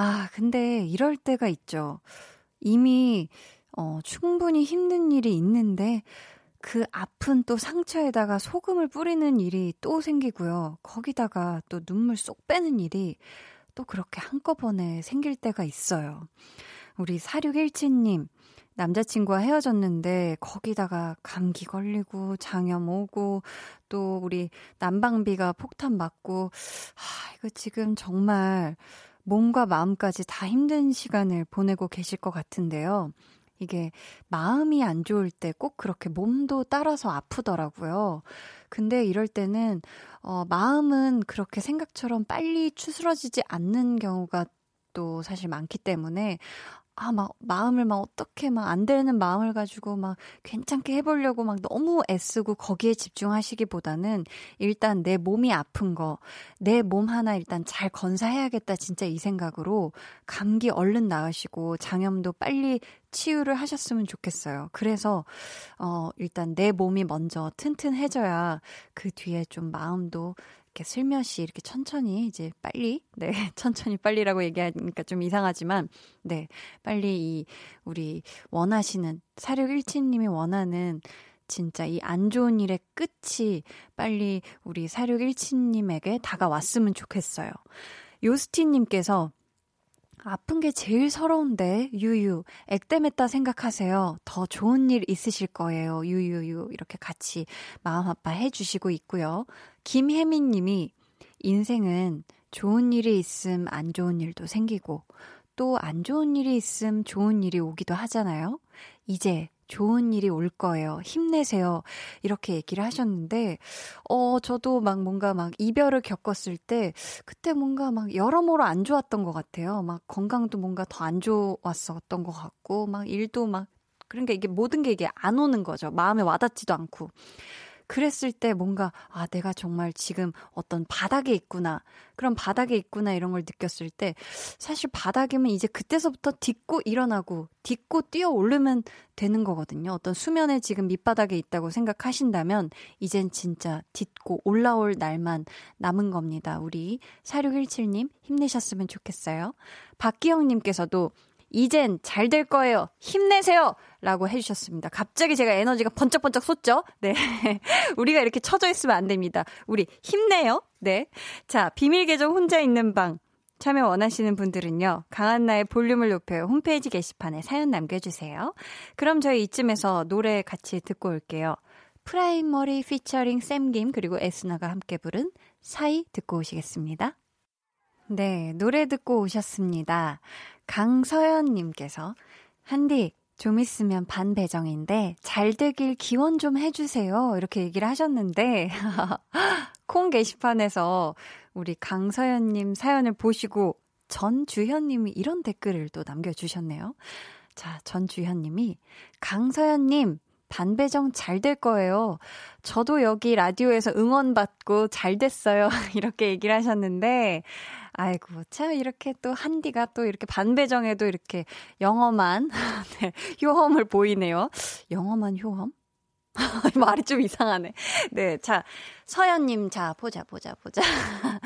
S1: 아, 근데 이럴 때가 있죠. 이미, 어, 충분히 힘든 일이 있는데, 그 아픈 또 상처에다가 소금을 뿌리는 일이 또 생기고요. 거기다가 또 눈물 쏙 빼는 일이 또 그렇게 한꺼번에 생길 때가 있어요. 우리 4617님, 남자친구와 헤어졌는데 거기다가 감기 걸리고 장염 오고 또 우리 난방비가 폭탄 맞고 아, 이거 지금 정말 몸과 마음까지 다 힘든 시간을 보내고 계실 것 같은데요. 이게 마음이 안 좋을 때 꼭 그렇게 몸도 따라서 아프더라고요. 근데 이럴 때는 어 마음은 그렇게 생각처럼 빨리 추스러지지 않는 경우가 또 사실 많기 때문에 아, 막, 마음을 막 어떻게 막 안 되는 마음을 가지고 막 괜찮게 해보려고 막 너무 애쓰고 거기에 집중하시기보다는 일단 내 몸이 아픈 거, 내 몸 하나 일단 잘 건사해야겠다, 진짜 이 생각으로 감기 얼른 나으시고 장염도 빨리 치유를 하셨으면 좋겠어요. 그래서, 어, 일단 내 몸이 먼저 튼튼해져야 그 뒤에 좀 마음도 이렇게 슬며시 이렇게 천천히 이제 빨리 네 천천히 빨리라고 얘기하니까 좀 이상하지만 네 빨리 이 우리 원하시는 사륙 일치님이 원하는 진짜 이 안 좋은 일의 끝이 빨리 우리 사륙 일치님에게 다가왔으면 좋겠어요. 요스티님께서 아픈 게 제일 서러운데, 유유. 액땜했다 생각하세요. 더 좋은 일 있으실 거예요. 유유유. 이렇게 같이 마음 아파 해주시고 있고요. 김혜민 님이 인생은 좋은 일이 있음 안 좋은 일도 생기고, 또 안 좋은 일이 있음 좋은 일이 오기도 하잖아요. 이제 좋은 일이 올 거예요. 힘내세요. 이렇게 얘기를 하셨는데, 어, 저도 막 뭔가 막 이별을 겪었을 때, 그때 뭔가 막 여러모로 안 좋았던 것 같아요. 막 건강도 뭔가 더 안 좋았었던 것 같고, 막 일도 막, 그러니까 이게 모든 게 이게 안 오는 거죠. 마음에 와닿지도 않고. 그랬을 때 뭔가, 아, 내가 정말 지금 어떤 바닥에 있구나. 그런 바닥에 있구나 이런 걸 느꼈을 때, 사실 바닥이면 이제 그때서부터 딛고 일어나고, 딛고 뛰어 오르면 되는 거거든요. 어떤 수면에 지금 밑바닥에 있다고 생각하신다면, 이젠 진짜 딛고 올라올 날만 남은 겁니다. 우리 4617님 힘내셨으면 좋겠어요. 박기영님께서도 이젠 잘 될 거예요. 힘내세요. 라고 해주셨습니다. 갑자기 제가 에너지가 번쩍번쩍 솟죠? 네. 우리가 이렇게 처져 있으면 안 됩니다. 우리 힘내요. 네. 자, 비밀 계정 혼자 있는 방. 참여 원하시는 분들은요, 강한나의 볼륨을 높여요. 홈페이지 게시판에 사연 남겨주세요. 그럼 저희 이쯤에서 노래 같이 듣고 올게요. 프라이머리 피처링 샘김 그리고 에스나가 함께 부른 사이 듣고 오시겠습니다. 네, 노래 듣고 오셨습니다. 강서연님께서, 한디, 좀 있으면 반 배정인데, 잘 되길 기원 좀 해주세요. 이렇게 얘기를 하셨는데, 콩 게시판에서 우리 강서연님 사연을 보시고, 전주현님이 이런 댓글을 또 남겨주셨네요. 자, 전주현님이, 강서연님, 반배정 잘 될 거예요. 저도 여기 라디오에서 응원받고 잘 됐어요. 이렇게 얘기를 하셨는데, 아이고, 참, 이렇게 또 한디가 또 이렇게 반배정에도 이렇게 영험한, 네, 효험을 보이네요. 영험한 효험? 말이 좀 이상하네. 네, 자, 서연님, 자, 보자, 보자, 보자.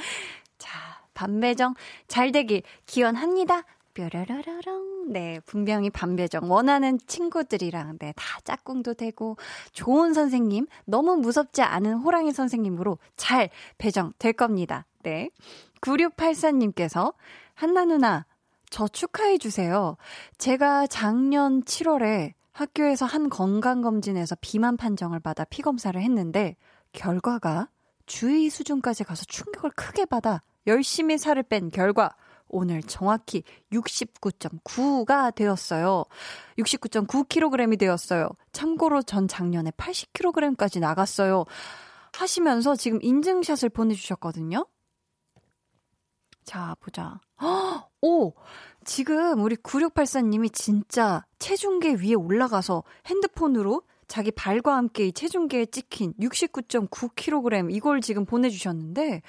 S1: 자, 반배정 잘 되길 기원합니다. 뾰라라라랑. 네, 분명히 반배정. 원하는 친구들이랑, 네, 다 짝꿍도 되고, 좋은 선생님, 너무 무섭지 않은 호랑이 선생님으로 잘 배정 될 겁니다. 네. 9684님께서, 한나 누나, 저 축하해 주세요. 제가 작년 7월에 학교에서 한 건강검진에서 비만 판정을 받아 피검사를 했는데, 결과가 주의 수준까지 가서 충격을 크게 받아 열심히 살을 뺀 결과, 오늘 정확히 69.9가 되었어요. 69.9kg이 되었어요. 참고로 전 작년에 80kg까지 나갔어요. 하시면서 지금 인증샷을 보내주셨거든요. 자, 보자. 오! 지금 우리 9684님이 진짜 체중계 위에 올라가서 핸드폰으로 자기 발과 함께 이 체중계에 찍힌 69.9kg 이걸 지금 보내주셨는데,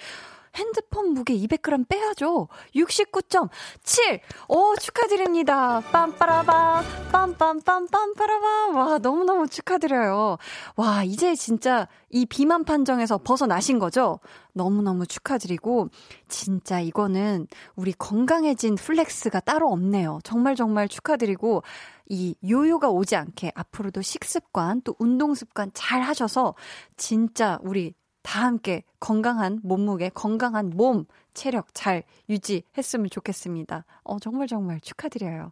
S1: 핸드폰 무게 200g 빼야죠. 69.7. 오, 축하드립니다. 빰빠라밤, 빰빰빰 빰빠라밤. 와, 너무너무 축하드려요. 와, 이제 진짜 이 비만 판정에서 벗어나신 거죠? 너무너무 축하드리고, 진짜 이거는 우리 건강해진 flex가 따로 없네요. 정말 정말 축하드리고, 이 요요가 오지 않게 앞으로도 식습관 또 운동 습관 잘 하셔서 진짜 우리 다 함께 건강한 몸무게, 건강한 몸, 체력 잘 유지했으면 좋겠습니다. 어, 정말 정말 축하드려요.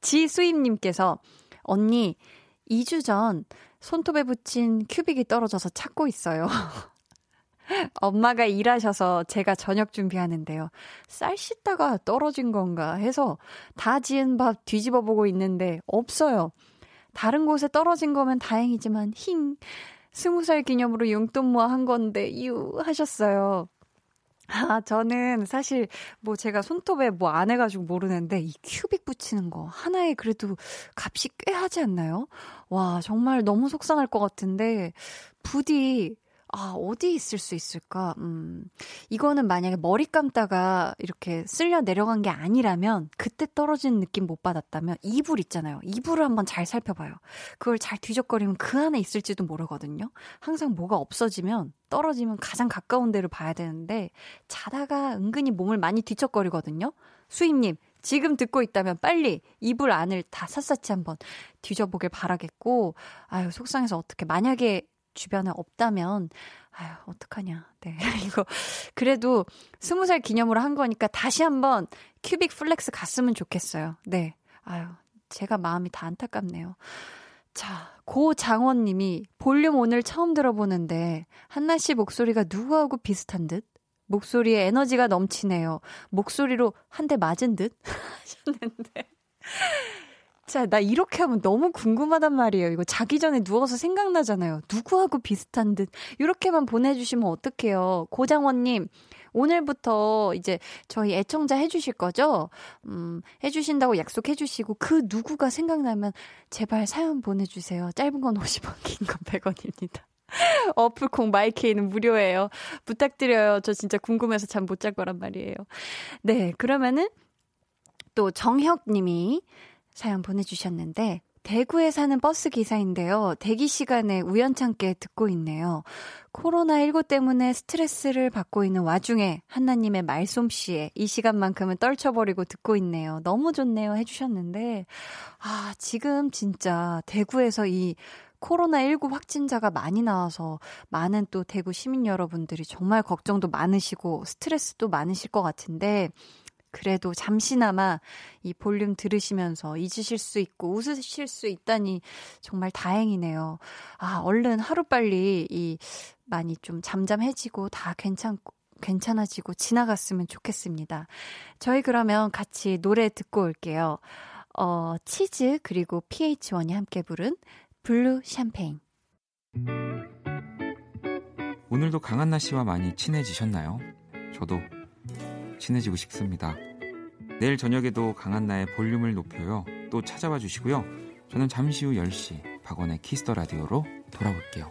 S1: 지수임님께서, 언니, 2주 전 손톱에 붙인 큐빅이 떨어져서 찾고 있어요. 엄마가 일하셔서 제가 저녁 준비하는데요. 쌀 씻다가 떨어진 건가 해서 다 지은 밥 뒤집어 보고 있는데 없어요. 다른 곳에 떨어진 거면 다행이지만 힝. 스무 살 기념으로 용돈 모아 한 건데, 유, 하셨어요. 아, 저는 사실 뭐 제가 손톱에 뭐 안 해가지고 모르는데 이 큐빅 붙이는 거 하나에 그래도 값이 꽤 하지 않나요? 와, 정말 너무 속상할 것 같은데 부디 아, 어디 있을 수 있을까? 음, 이거는 만약에 머리 감다가 이렇게 쓸려 내려간 게 아니라면, 그때 떨어진 느낌 못 받았다면, 이불 있잖아요. 이불을 한번 잘 살펴봐요. 그걸 잘 뒤적거리면 그 안에 있을지도 모르거든요. 항상 뭐가 없어지면, 떨어지면 가장 가까운 데를 봐야 되는데, 자다가 은근히 몸을 많이 뒤척거리거든요. 수임님, 지금 듣고 있다면 빨리 이불 안을 다 샅샅이 한번 뒤져보길 바라겠고, 아유, 속상해서 어떻게, 만약에 주변에 없다면, 아유, 어떡하냐. 네. 이거, 그래도 스무 살 기념으로 한 거니까 다시 한번 큐빅 flex 갔으면 좋겠어요. 네. 아유, 제가 마음이 다 안타깝네요. 자, 고장원 님이 볼륨 오늘 처음 들어보는데, 한나 씨 목소리가 누구하고 비슷한 듯? 목소리에 에너지가 넘치네요. 목소리로 한 대 맞은 듯? 하셨는데. 자, 나 이렇게 하면 너무 궁금하단 말이에요. 이거 자기 전에 누워서 생각나잖아요. 누구하고 비슷한 듯. 이렇게만 보내주시면 어떡해요. 고장원님, 오늘부터 이제 저희 애청자 해주실 거죠? 음, 해주신다고 약속해주시고, 그 누구가 생각나면 제발 사연 보내주세요. 짧은 건 50원, 긴 건 100원입니다. 어플콩 마이케이는 무료예요. 부탁드려요. 저 진짜 궁금해서 잠 못 잘 거란 말이에요. 네, 그러면은 또 정혁 님이 사연 보내주셨는데, 대구에 사는 버스 기사인데요. 대기 시간에 우연찮게 듣고 있네요. 코로나19 때문에 스트레스를 받고 있는 와중에 한나님의 말솜씨에 이 시간만큼은 떨쳐버리고 듣고 있네요. 너무 좋네요. 해주셨는데, 아, 지금 진짜 대구에서 이 코로나19 확진자가 많이 나와서 많은 또 대구 시민 여러분들이 정말 걱정도 많으시고 스트레스도 많으실 것 같은데, 그래도 잠시나마 이 볼륨 들으시면서 잊으실 수 있고 웃으실 수 있다니 정말 다행이네요. 아, 얼른 하루빨리 이 많이 좀 잠잠해지고 다 괜찮고 괜찮아지고 지나갔으면 좋겠습니다. 저희 그러면 같이 노래 듣고 올게요. 어, 치즈 그리고 pH-1이 함께 부른 Blue Champagne.
S5: 오늘도 강한나 씨와 많이 친해지셨나요? 저도 친해지고 싶습니다. 내일 저녁에도 강한나의 볼륨을 높여요. 또 찾아와 주시고요. 저는 잠시 후 10시 박원의 키스터 라디오로 돌아올게요.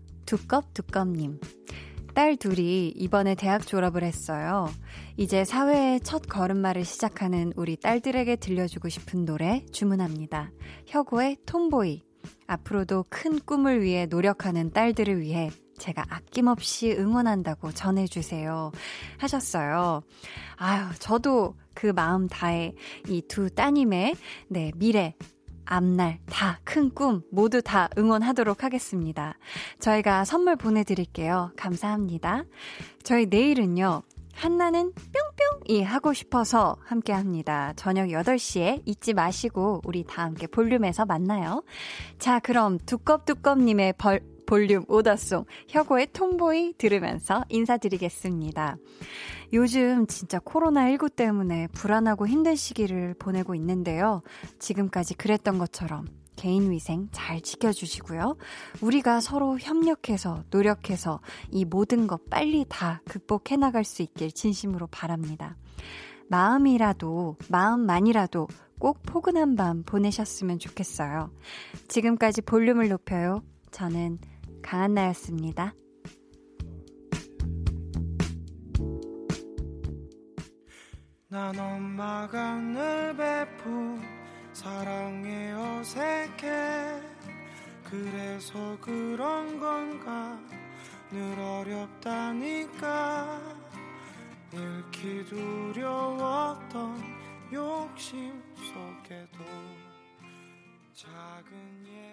S1: 두껍두껍님. 딸 둘이 이번에 대학 졸업을 했어요. 이제 사회의 첫 걸음마를 시작하는 우리 딸들에게 들려주고 싶은 노래 주문합니다. 혁오의 톰보이. 앞으로도 큰 꿈을 위해 노력하는 딸들을 위해 제가 아낌없이 응원한다고 전해주세요. 하셨어요. 아유, 저도 그 마음 다해 이 두 따님의, 네, 미래, 앞날, 다, 큰 꿈, 모두 다 응원하도록 하겠습니다. 저희가 선물 보내드릴게요. 감사합니다. 저희 내일은요, 한나는 뿅뿅이 하고 싶어서 함께 합니다. 저녁 8시에 잊지 마시고 우리 다 함께 볼륨에서 만나요. 자, 그럼 두껍두껍님의 벌, 볼륨 오더송 혁오의 톰보이 들으면서 인사드리겠습니다. 요즘 진짜 코로나19 때문에 불안하고 힘든 시기를 보내고 있는데요. 지금까지 그랬던 것처럼 개인 위생 잘 지켜주시고요. 우리가 서로 협력해서, 노력해서 이 모든 것 빨리 다 극복해 나갈 수 있길 진심으로 바랍니다. 마음이라도, 마음만이라도 꼭 포근한 밤 보내셨으면 좋겠어요. 지금까지 볼륨을 높여요. 저는 강한나였습니다. 난 엄마가 늘 베푼 사랑에 어색해. 그래서 그런 건가? 늘 어렵다니까. 잃기 두려웠던 욕심 속에도 작은 예쁨이